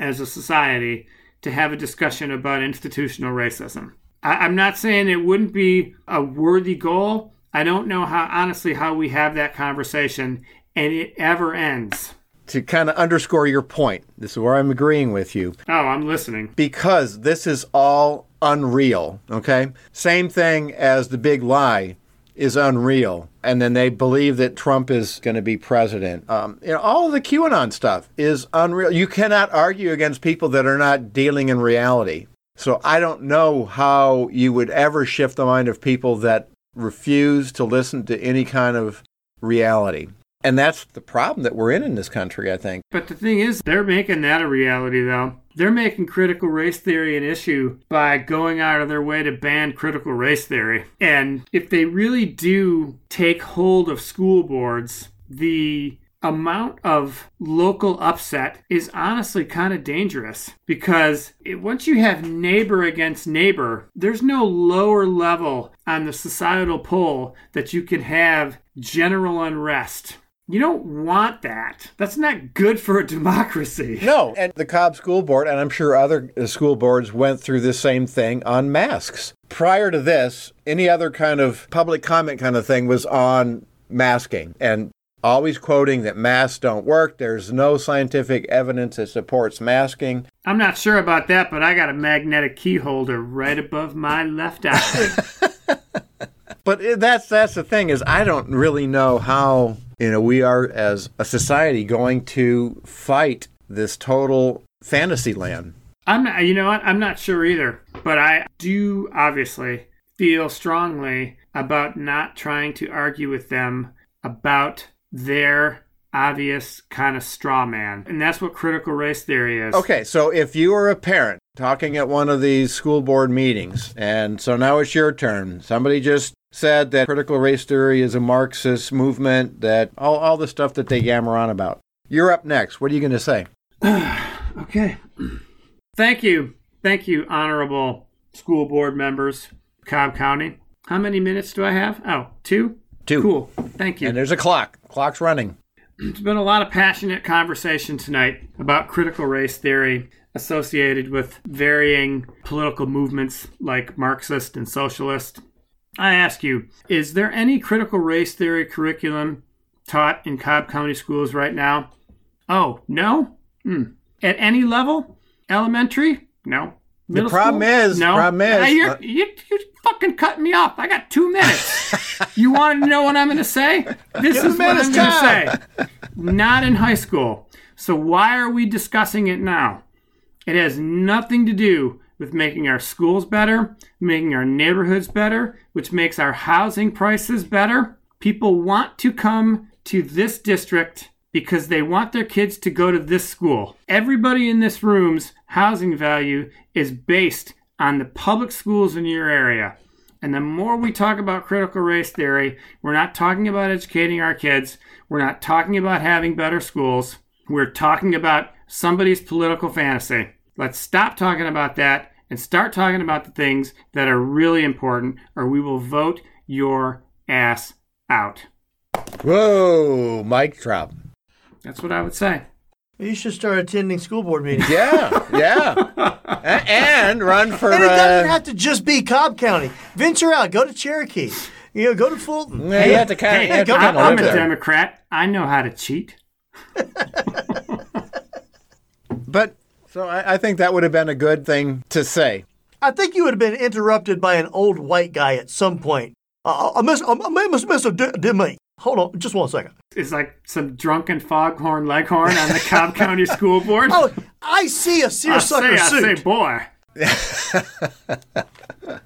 as a society to have a discussion about institutional racism. I, I'm not saying it wouldn't be a worthy goal. I don't know how, honestly, how we have that conversation and it ever ends. To kind of underscore your point, this is where I'm agreeing with you. Oh, I'm listening. because this is all unreal, okay? Same thing as the big lie is unreal. And then they believe that Trump is going to be president. Um, you know, all of the QAnon stuff is unreal. You cannot argue against people that are not dealing in reality. So I don't know how you would ever shift the mind of people that refuse to listen to any kind of reality. And that's the problem that we're in in this country, I think. But the thing is, they're making that a reality, though. They're making critical race theory an issue by going out of their way to ban critical race theory. And if they really do take hold of school boards, the amount of local upset is honestly kind of dangerous because it, once you have neighbor against neighbor, there's no lower level on the societal pole that you can have general unrest. You don't want that. That's not good for a democracy. No, and the Cobb School Board, and I'm sure other uh, school boards went through the same thing on masks. Prior to this, any other kind of public comment kind of thing was on masking and always quoting that masks don't work. There's no scientific evidence that supports masking. I'm not sure about that, but I got a magnetic key holder right above my left eye. But that's that's the thing is I don't really know how you know we are as a society going to fight this total fantasy land. I'm not, you know what? I'm not sure either, but I do obviously feel strongly about not trying to argue with them about their obvious kind of straw man. And that's what critical race theory is. Okay, so if you were a parent talking at one of these school board meetings, and so now it's your turn, somebody just said that critical race theory is a Marxist movement, that all, all the stuff that they yammer on about. You're up next. What are you going to say? Okay. Thank you. Thank you, honorable school board members, Cobb County. How many minutes do I have? Oh, two? Two. Cool. Thank you. And there's a clock. Clock's running. It's been a lot of passionate conversation tonight about critical race theory associated with varying political movements like Marxist and socialist. I ask you, is there any critical race theory curriculum taught in Cobb County schools right now? Oh, no? Hmm. At any level? Elementary? No. Middle problem school? is- no. problem is- Ah, you're, you, you fucking cutting me off. I got two minutes. you want to know what I'm going to say? This is what I'm going to say. Not in high school. So why are we discussing it now? It has nothing to do with making our schools better, making our neighborhoods better, which makes our housing prices better. People want to come to this district because they want their kids to go to this school. Everybody in this room's housing value is based on the public schools in your area. And the more we talk about critical race theory, we're not talking about educating our kids. We're not talking about having better schools. We're talking about somebody's political fantasy. Let's stop talking about that and start talking about the things that are really important, or we will vote your ass out. Whoa, mic drop. That's what I would say. You should start attending school board meetings. Yeah, yeah. And run for. And it doesn't Uh, have to just be Cobb County. Venture out. Go to Cherokee. You know, go to Fulton. yeah, you have to kind of, Hey, you have to go- kind I'm a there. Democrat. I know how to cheat. But so I, I think that would have been a good thing to say. I think you would have been interrupted by an old white guy at some point. Uh, I miss, uh, I miss, miss, uh, did me. Hold on, just one second. It's like some drunken foghorn leghorn on the Cobb County School Board. Oh, I see a seersucker say, I say, boy.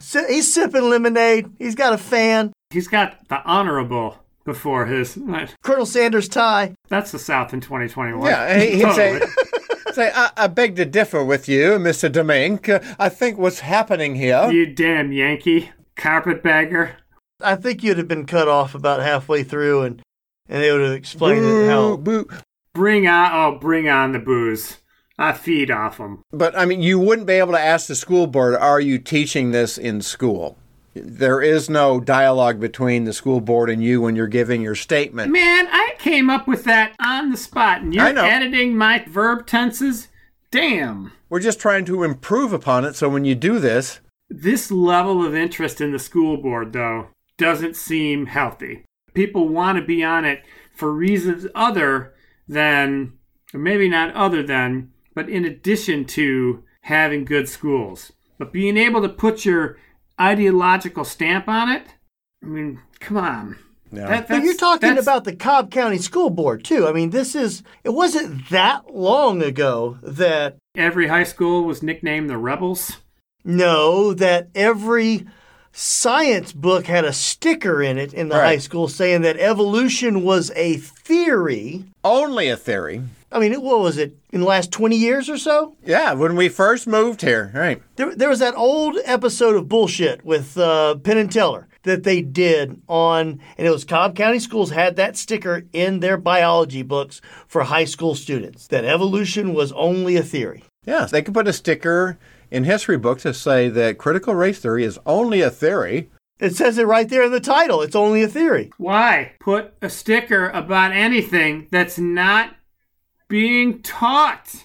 Si- He's sipping lemonade. He's got a fan. He's got the honorable before his. Colonel Sanders tie. That's the South in 2021. Yeah, he, he'd Totally. say I, I beg to differ with you, Mr. Domingue. Uh, I think what's happening here. You damn Yankee. Carpetbagger. I think you'd have been cut off about halfway through, and and they would have explained it how. boo. Bring on, oh, bring on the booze. I feed off them. But I mean, you wouldn't be able to ask the school board, "Are you teaching this in school?" There is no dialogue between the school board and you when you're giving your statement. Man, I came up with that on the spot, and you're editing my verb tenses? Damn. We're just trying to improve upon it. So when you do this, This level of interest in the school board, though, doesn't seem healthy. People want to be on it for reasons other than, or maybe not other than, but in addition to having good schools. But being able to put your ideological stamp on it, I mean, come on. Yeah. That- But you're talking about the Cobb County School Board too. I mean, this is it wasn't that long ago that every high school was nicknamed the Rebels. no, that every science book had a sticker in it in the Right. high school saying that evolution was a theory. only a theory. I mean, what was it in the last 20 years or so? Yeah, when we first moved here, right? There, there was that old episode of bullshit with uh, Penn and Teller that they did on, and it was Cobb County Schools had that sticker in their biology books for high school students that evolution was only a theory. Yes, they could put a sticker in history books to say that critical race theory is only a theory. It says it right there in the title. It's only a theory. Why put a sticker about anything that's not being taught?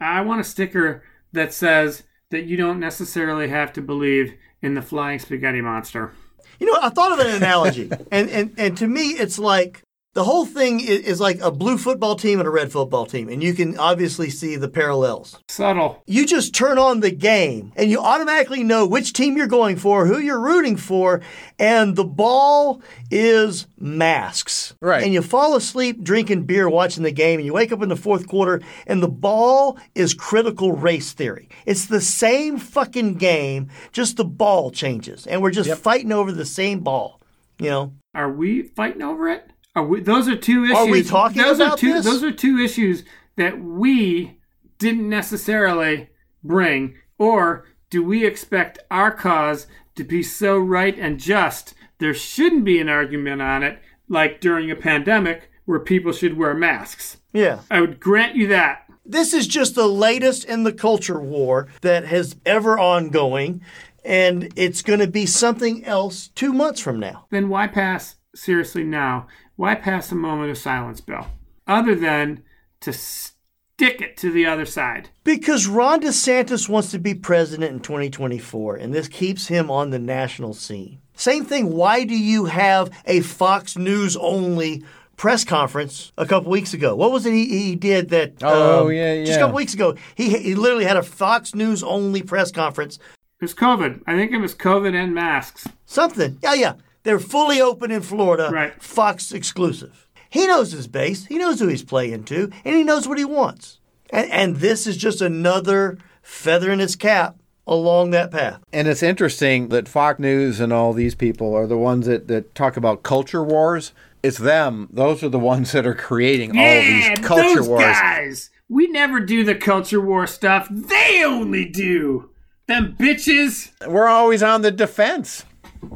I want a sticker that says that you don't necessarily have to believe in the flying spaghetti monster. You know, I thought of an analogy, and, and and to me, it's like the whole thing is, is like a blue football team and a red football team, and you can obviously see the parallels. Subtle. You just turn on the game, and you automatically know which team you're going for, who you're rooting for, and the ball is masks. Right. And you fall asleep drinking beer watching the game, and you wake up in the fourth quarter, and the ball is critical race theory. It's the same fucking game, just the ball changes, and we're just fighting over the same ball. You know, Are we fighting over it? Are we, those are two issues. Are we talking those about are two, this? Those are two issues that we didn't necessarily bring. Or do we expect our cause to be so right and just there shouldn't be an argument on it, like during a pandemic where people should wear masks? yeah. I would grant you that. This is just the latest in the culture war that has ever ongoing, and it's going to be something else two months from now. Then why pass, seriously now, why pass a moment of silence bill? Other than to stick it to the other side. Because Ron DeSantis wants to be president in 2024, and this keeps him on the national scene. Same thing, why do you have a Fox News only press conference a couple weeks ago? What was it he, he did that? Oh, um, yeah, Just a couple weeks ago, he, he literally had a Fox News only press conference. It was COVID. I think it was COVID and masks. Something. Yeah, yeah. They're fully open in Florida. Right. Fox exclusive. He knows his base. He knows who he's playing to, and he knows what he wants. And, and this is just another feather in his cap along that path. And it's interesting that Fox News and all these people are the ones that, that talk about culture wars. It's them. Those are the ones that are creating all these culture those wars. guys. We never do the culture war stuff. They only do. Them bitches. We're always on the defense.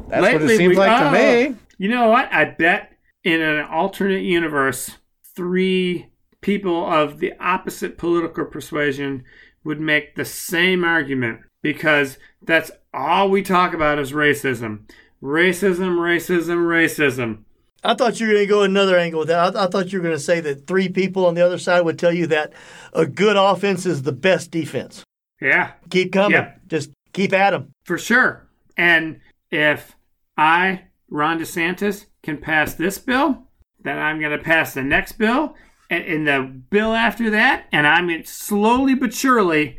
That's what it seems we- like to oh, me. You know what? I bet in an alternate universe, three people of the opposite political persuasion would make the same argument because that's all we talk about is racism. Racism, racism, racism. I thought you were going to go another angle with that. I, I thought you were going to say that three people on the other side would tell you that a good offense is the best defense. Yeah, Keep coming. Yep. Just keep at them. for sure. And if I, Ron DeSantis, can pass this bill, then I'm going to pass the next bill, and, and the bill after that, and I'm gonna, slowly but surely,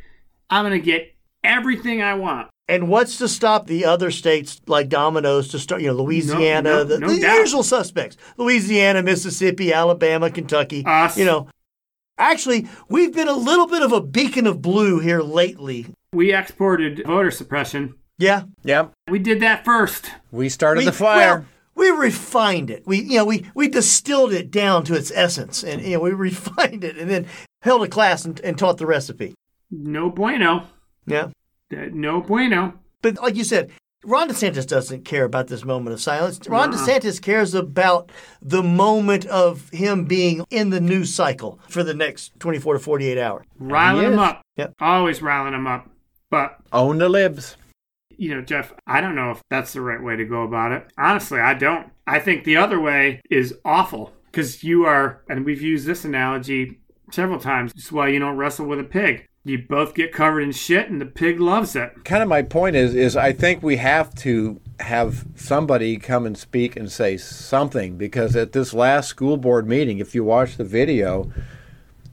I'm going to get everything I want. And what's to stop the other states like dominoes to start, you know, Louisiana, no, the, no the usual suspects Louisiana, Mississippi, Alabama, Kentucky. Us. You know, actually, we've been a little bit of a beacon of blue here lately. We exported voter suppression. Yeah. Yep. We did that first. We started We, the fire. well, we refined it. We, you know, we, we distilled it down to its essence and, you know, we refined it and then held a class and, and taught the recipe. No bueno. Yeah. Uh, No bueno. But like you said, Ron DeSantis doesn't care about this moment of silence. Ron DeSantis cares about the moment of him being in the news cycle for the next 24 to 48 hours. Riling him up. Yep. Always riling him up. But Own the libs. You know, Jeff, I don't know if that's the right way to go about it. Honestly, I don't. I think the other way is awful because you are, and we've used this analogy several times. It's why you don't wrestle with a pig. You both get covered in shit, and the pig loves it. Kind of my point is is I think we have to have somebody come and speak and say something because at this last school board meeting, if you watch the video,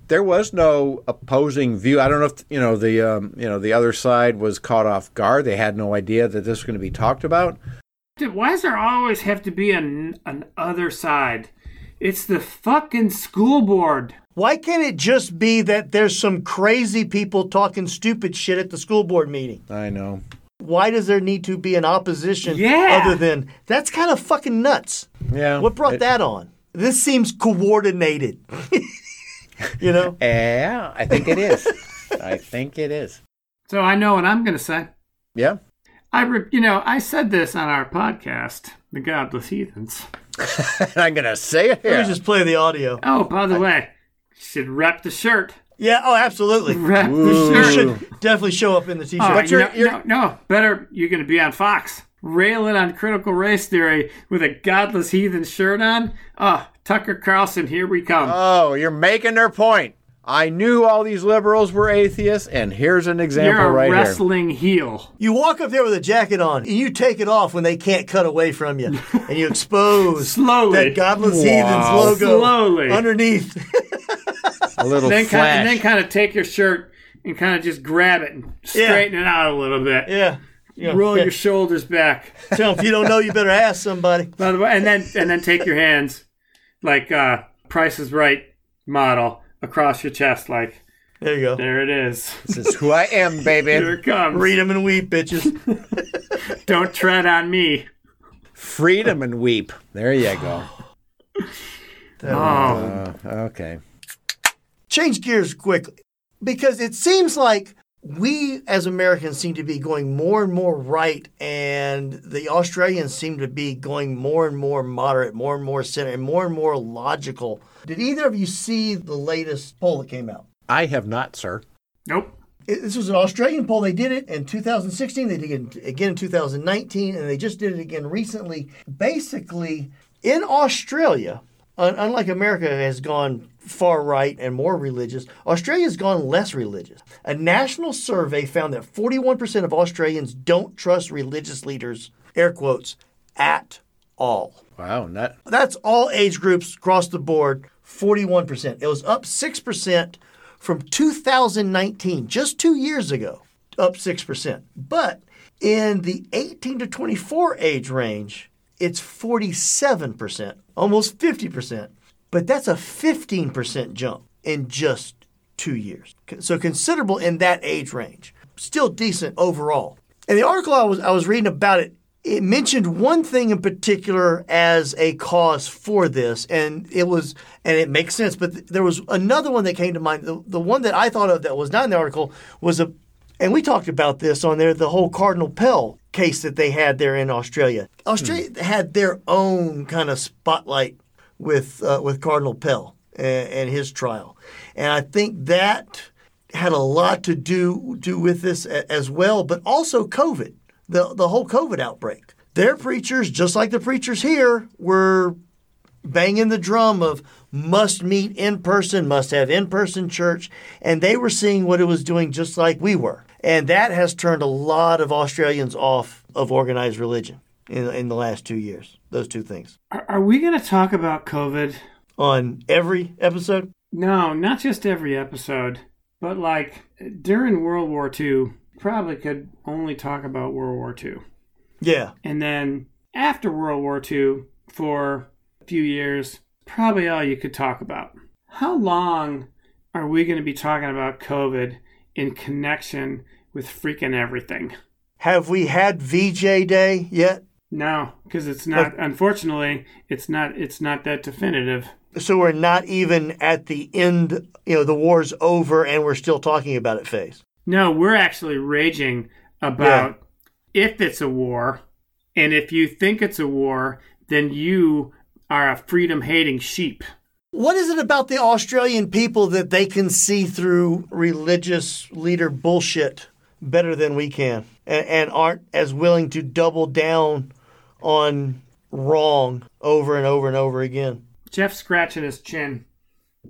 there was no opposing view. I don't know if you know the um, you know the other side was caught off guard. They had no idea that this was going to be talked about. Why does there always have to be an, an other side? It's the fucking school board. Why can't it just be that there's some crazy people talking stupid shit at the school board meeting? I know. Why does there need to be an opposition Yeah. other than that's kind of fucking nuts? Yeah. What brought It- that on? This seems coordinated. you know? Yeah, I think it is. I think it is. So I know what I'm going to say. Yeah. I, re- you know, I said this on our podcast, The Godless Heathens. I'm going to say it Let me just play the audio. Oh, by the way, should rep the shirt. Yeah, oh, absolutely. Rep Ooh. the You shirt. should definitely show up in the t-shirt. Oh, But you you're- know- you're- no, no, better. You're going to be on Fox, railing on critical race theory with a godless heathen shirt on. Oh, Tucker Carlson, here we come. Oh, you're making their point. I knew all these liberals were atheists, and here's an example You're a right here. wrestling heel. You walk up there with a jacket on, and you take it off when they can't cut away from you, and you expose Slowly. that Godless Wow. Heathens logo Slowly. underneath. A little Then kind, flash. and then kind of take your shirt and kind of just grab it and straighten it out a little bit. yeah. You know, Roll yeah. your shoulders back. Tell 'em if you don't know, you better ask somebody. By the way, and then and then take your hands like uh Price is Right model across your chest, like There you go. there it is. this is who I am, Here baby. it comes. Read them and weep, bitches. Don't tread on me. Freedom and weep. There you go. Oh, Uh, okay. Change gears quickly because it seems like we as Americans seem to be going more and more right, and the Australians seem to be going more and more moderate, more and more center, and more and more logical. Did either of you see the latest poll that came out? I have not, sir. nope. It- This was an Australian poll. They did it in 2016. They did it again in 2019, and they just did it again recently. Basically, in Australia, unlike America has gone far right and more religious, Australia's gone less religious. A national survey found that 41% of Australians don't trust religious leaders, air quotes, at all. Wow, not That's all age groups across the board, 41%. It was up 6% from 2019, just two years ago, up 6%. But in the 18 to 24 age range, it's 47%, almost 50%. But that's a 15% jump in just two years. So considerable in that age range. Still decent overall. And the article I was I was reading about it, it mentioned one thing in particular as a cause for this, and it was and it makes sense. But th- there was another one that came to mind. The, the one that I thought of that was not in the article was a, and we talked about this on there. The whole Cardinal Pell case that they had there in Australia. Australia hmm. had their own kind of spotlight with uh, with Cardinal Pell and, and his trial, and I think that had a lot to do do with this as well, but also COVID, the the whole COVID outbreak. Their preachers, just like the preachers here, were banging the drum of must meet in person, must have in person church, and they were seeing what it was doing just like we were. And that has turned a lot of Australians off of organized religion in, in the last two years. Those two things. Are, are we going to talk about COVID? On every episode? No, not just every episode, but like during World War II, probably could only talk about World War II. Yeah. And then after World War II, for a few years, probably all you could talk about. How long are we going to be talking about COVID in connection with freaking everything? Have we had VJ Day yet? No, because it's not. Unfortunately, it's not. It's not that definitive. So we're not even at the end, you know, the war's over and we're still talking about it phase. No, we're actually raging about if it's a war. And if you think it's a war, then you are a freedom hating sheep. What is it about the Australian people that they can see through religious leader bullshit better than we can and, and aren't as willing to double down on wrong over and over and over again? Jeff scratching his chin.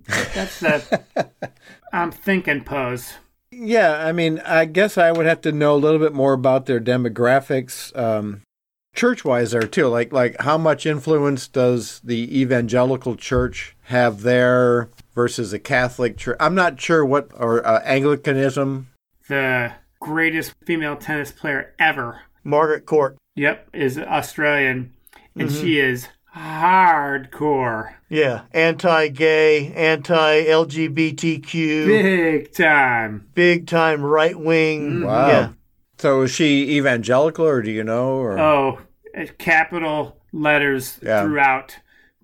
That's the I'm thinking pose. Yeah, I mean, I guess I would have to know a little bit more about their demographics, um, church-wise there too. Like, like how much influence does the evangelical church have there versus the Catholic church? I'm not sure what or uh, Anglicanism. The greatest female tennis player ever. Margaret Court. Yep, is Australian, and mm-hmm. she is hardcore, Yeah, anti-gay, anti-LGBTQ, big time. big time right wing. Mm. Wow. Yeah. So is she evangelical, or do you know? Or Oh, uh, capital letters Yeah. throughout,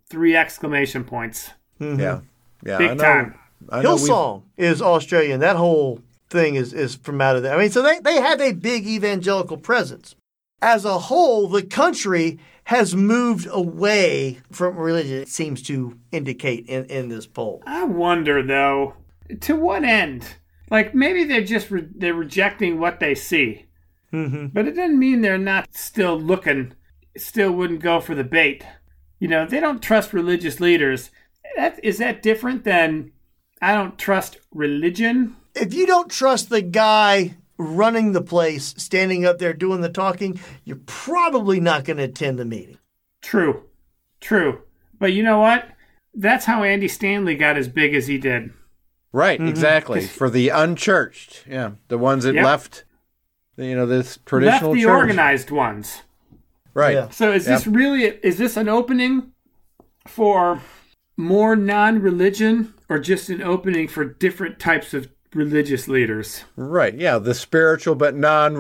three exclamation points. Mm-hmm. yeah, yeah, Big I know. time. I know we've- Hillsong is Australian. That whole thing is, is from out of there. I mean, so they, they have a big evangelical presence. As a whole, the country has moved away from religion, it seems to indicate in, in this poll. I wonder though, to what end? Like maybe they're just re- they're rejecting what they see, Mm-hmm. but it doesn't mean they're not still looking. Still wouldn't go for the bait. You know, they don't trust religious leaders. That is that different than I don't trust religion. If you don't trust the guy running the place, standing up there doing the talking, you're probably not going to attend the meeting. True, true. But you know what? That's how Andy Stanley got as big as he did. Right, mm-hmm. exactly. For the unchurched, yeah, the ones that Yep. left, you know, this traditional Left traditional the church. organized ones. Right. Yeah. So is this really is this an opening for more non-religion or just an opening for different types of religious leaders? Right. Yeah, the spiritual but non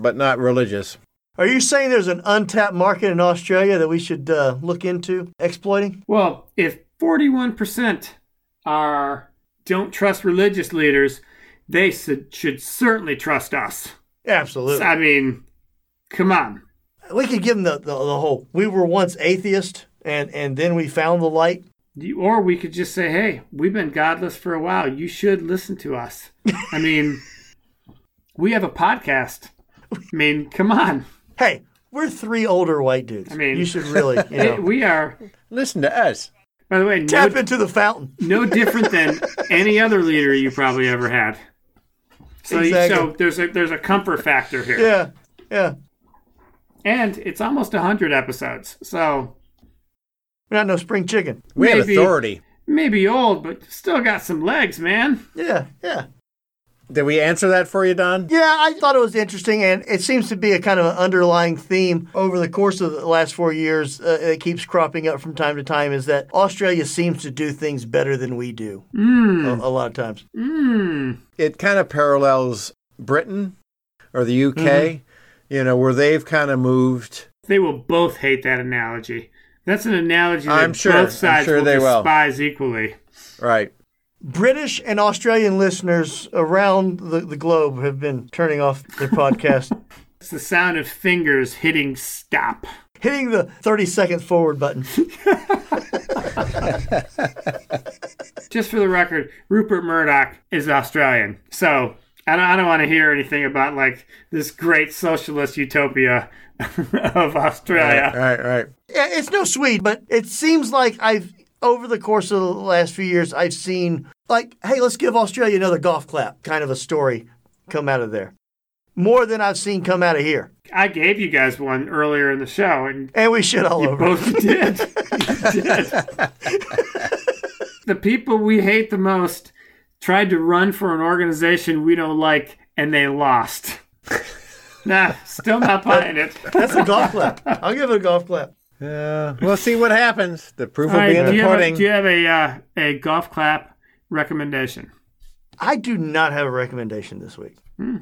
but not religious. Are you saying there's an untapped market in Australia that we should uh, look into exploiting? Well, if 41% are don't trust religious leaders, they should, should certainly trust us. Absolutely. I mean, come on. we could give them the, the, the whole we were once atheist and, and then we found the light. Or we could just say, hey, we've been godless for a while. You should listen to us. I mean, we have a podcast. I mean, come on. Hey, we're three older white dudes. I mean- you should really, you It- know, we are, Listen to us. by the way, no, tap into the fountain. no different than any other leader you probably ever had. So, Exactly. so there's a there's a comfort factor here, Yeah, yeah. and it's almost hundred episodes. So We're not no spring chicken. We have Maybe- authority. maybe old, but still got some legs, man. Yeah, yeah. Did we answer that for you, Don? Yeah, I thought it was interesting, and it seems to be a kind of an underlying theme over the course of the last four years. Uh, it keeps cropping up from time to time. Is that Australia seems to do things better than we do a, a lot of times. Hmm. It kind of parallels Britain or the UK, you know, where they've kind of moved. They will both hate that analogy. That's an analogy that I'm sure- I'm both sides sure will they will. equally. Right. British and Australian listeners around the, the globe have been turning off their podcast, It's the sound of fingers hitting stop. hitting the 30 seconds forward button. Just for the record, Rupert Murdoch is Australian. So I don't, I don't want to hear anything about like this great socialist utopia of Australia. Right, right. Yeah, it's no Swede, but it seems like I've over the course of the last few years, I've seen like, hey, let's give Australia another golf clap kind of a story come out of there. More than I've seen come out of here. I gave you guys one earlier in the show, and And we shit all you over. both did. You did. the people we hate the most tried to run for an organization we don't like, and they lost. nah, still not buying it. That's a golf clap. I'll give it a golf clap. Yeah. We'll see what happens. The proof All will right, be in the you have a, pudding. do you have a uh, a golf clap recommendation? I do not have a recommendation this week. Hmm.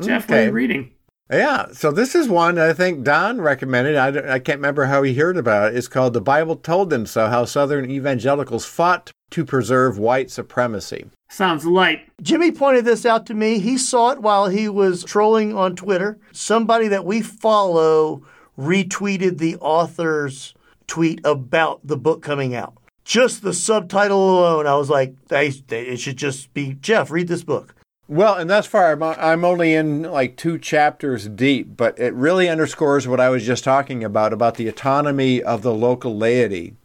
Jeff, what are you reading? Yeah, so this is one I think Don recommended. I, I can't remember how he heard about it. It's called The Bible Told Them So How Southern Evangelicals Fought to preserve white supremacy. Sounds light. Jimmy pointed this out to me. He saw it while he was trolling on Twitter. Somebody that we follow retweeted the author's tweet about the book coming out. Just the subtitle alone, I was like, they, they, it should just be Jeff, read this book. Well, and thus far, I'm, I'm only in like two chapters deep, but it really underscores what I was just talking about about the autonomy of the local laity.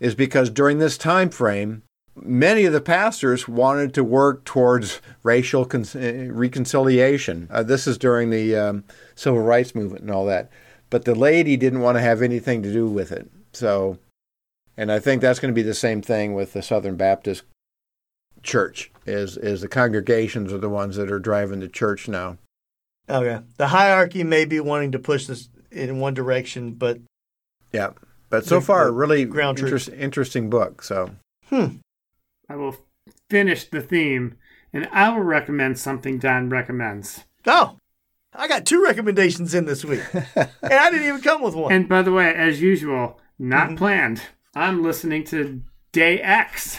Is because during this time frame, many of the pastors wanted to work towards racial con- reconciliation. Uh, this is during the um, civil rights movement and all that, but the laity didn't want to have anything to do with it. So, and I think that's going to be the same thing with the Southern Baptist church is is the congregations are the ones that are driving the church now. Okay. The hierarchy may be wanting to push this in one direction, but Yeah. But so The- far the really ground truth. interest, interesting book. So I will finish the theme, and I will recommend something Don recommends. oh, I got two recommendations in this week, and I didn't even come with one. And by the way, as usual, not Mm-hmm. planned. I'm listening to Day X,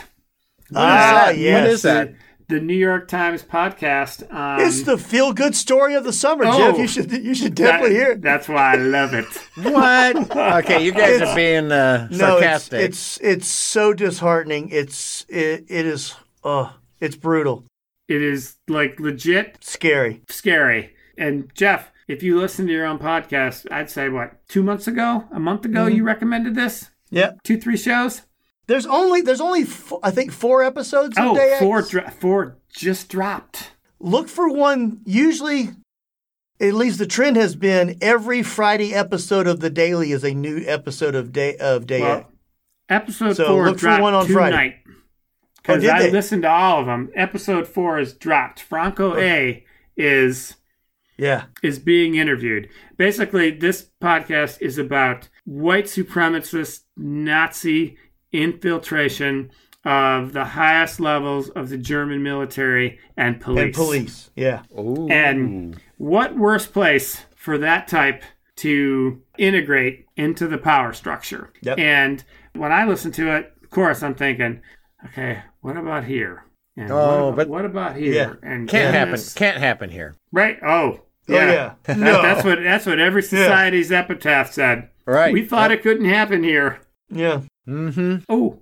ah, that? yes. What is that? The New York Times podcast. On It's the feel-good story of the summer, Oh. Jeff. You should you should definitely that- hear it. That's why I love it. what? okay, you guys are being uh, No, it's, sarcastic. it's it's so disheartening. It's it, it is uh it's brutal, It is like legit scary. scary. And Jeff, if you listen to your own podcast, I'd say what two months ago, a month ago, Mm-hmm. you recommended this Yeah. two, three shows. There's only there's only four, I think four episodes. of Oh, Day four, dro- four just dropped. Look for one. Usually, at least the trend has been every Friday episode of the Daily is a new episode of Day of Day Well, X. episode So four look for dropped one on tonight. Oh, Because did I they? listened to all of them. Episode four is dropped. Franco oh. A is Yeah. is being interviewed. Basically, this podcast is about white supremacist Nazi infiltration of the highest levels of the German military and police. And police. Yeah. Ooh. And what worse place for that type to integrate into the power structure? Yep. And when I listen to it, of course, I'm thinking, okay, what about here? And Oh, what about, but- what about here? Yeah. And can't happen. this- Can't happen here. Right? Oh, Oh, yeah. yeah. No. that's what that's what every society's epitaph said. Right. We thought it couldn't happen here. Yeah. Mm-hmm. Oh,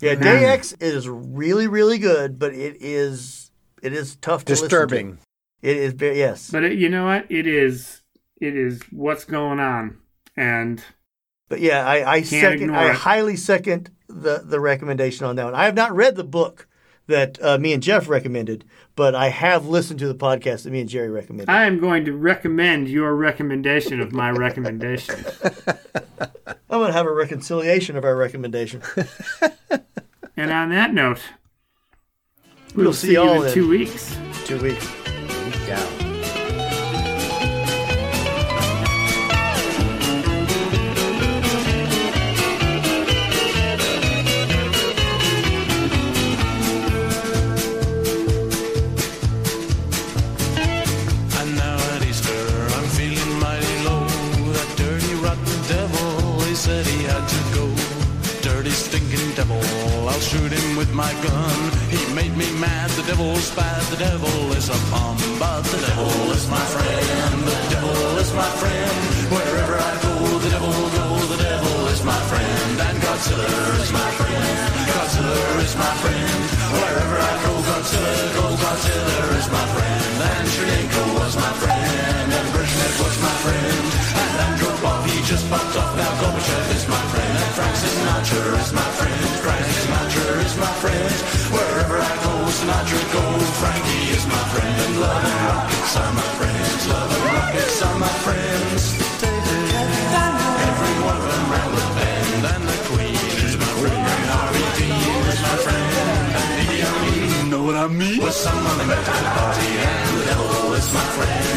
Yeah. Day X is really really good, but it is it is tough to listen to. Disturbing. It is yes. but it, you know what? It is it is what's going on, and But yeah, I, I second. I it. highly second the the recommendation on that one. I have not read the book that uh, me and Jeff recommended, but I have listened to the podcast that me and Jerry recommended. I am going to recommend your recommendation of my recommendation. I'm going to have a reconciliation of our recommendation. and on that note, We'll we'll see see you y'all in in- two weeks. Two weeks. Yeah. The devil is bum. But the devil is my friend, the devil is my friend. Wherever I go, the devil goes, the devil is my friend. And Godzilla is my friend, Godzilla is my friend. Wherever I go, Godzilla, go, Godzilla is my friend. And Chernenko was my friend, and Brezhnev was my friend. And Andropov, he just popped off, now Gorbachev is my friend. And Frank Sinatra is my friend, Frank Sinatra is my friend. Wherever I go, Sinatra goes, friend. And love and rockets are my friends, love and rockets are my friends. Every one of them round the bend, and the Queen is my friend, and Harvey is my friend, and Amin, know what I mean? Was someone met at the party, and devil is my friend.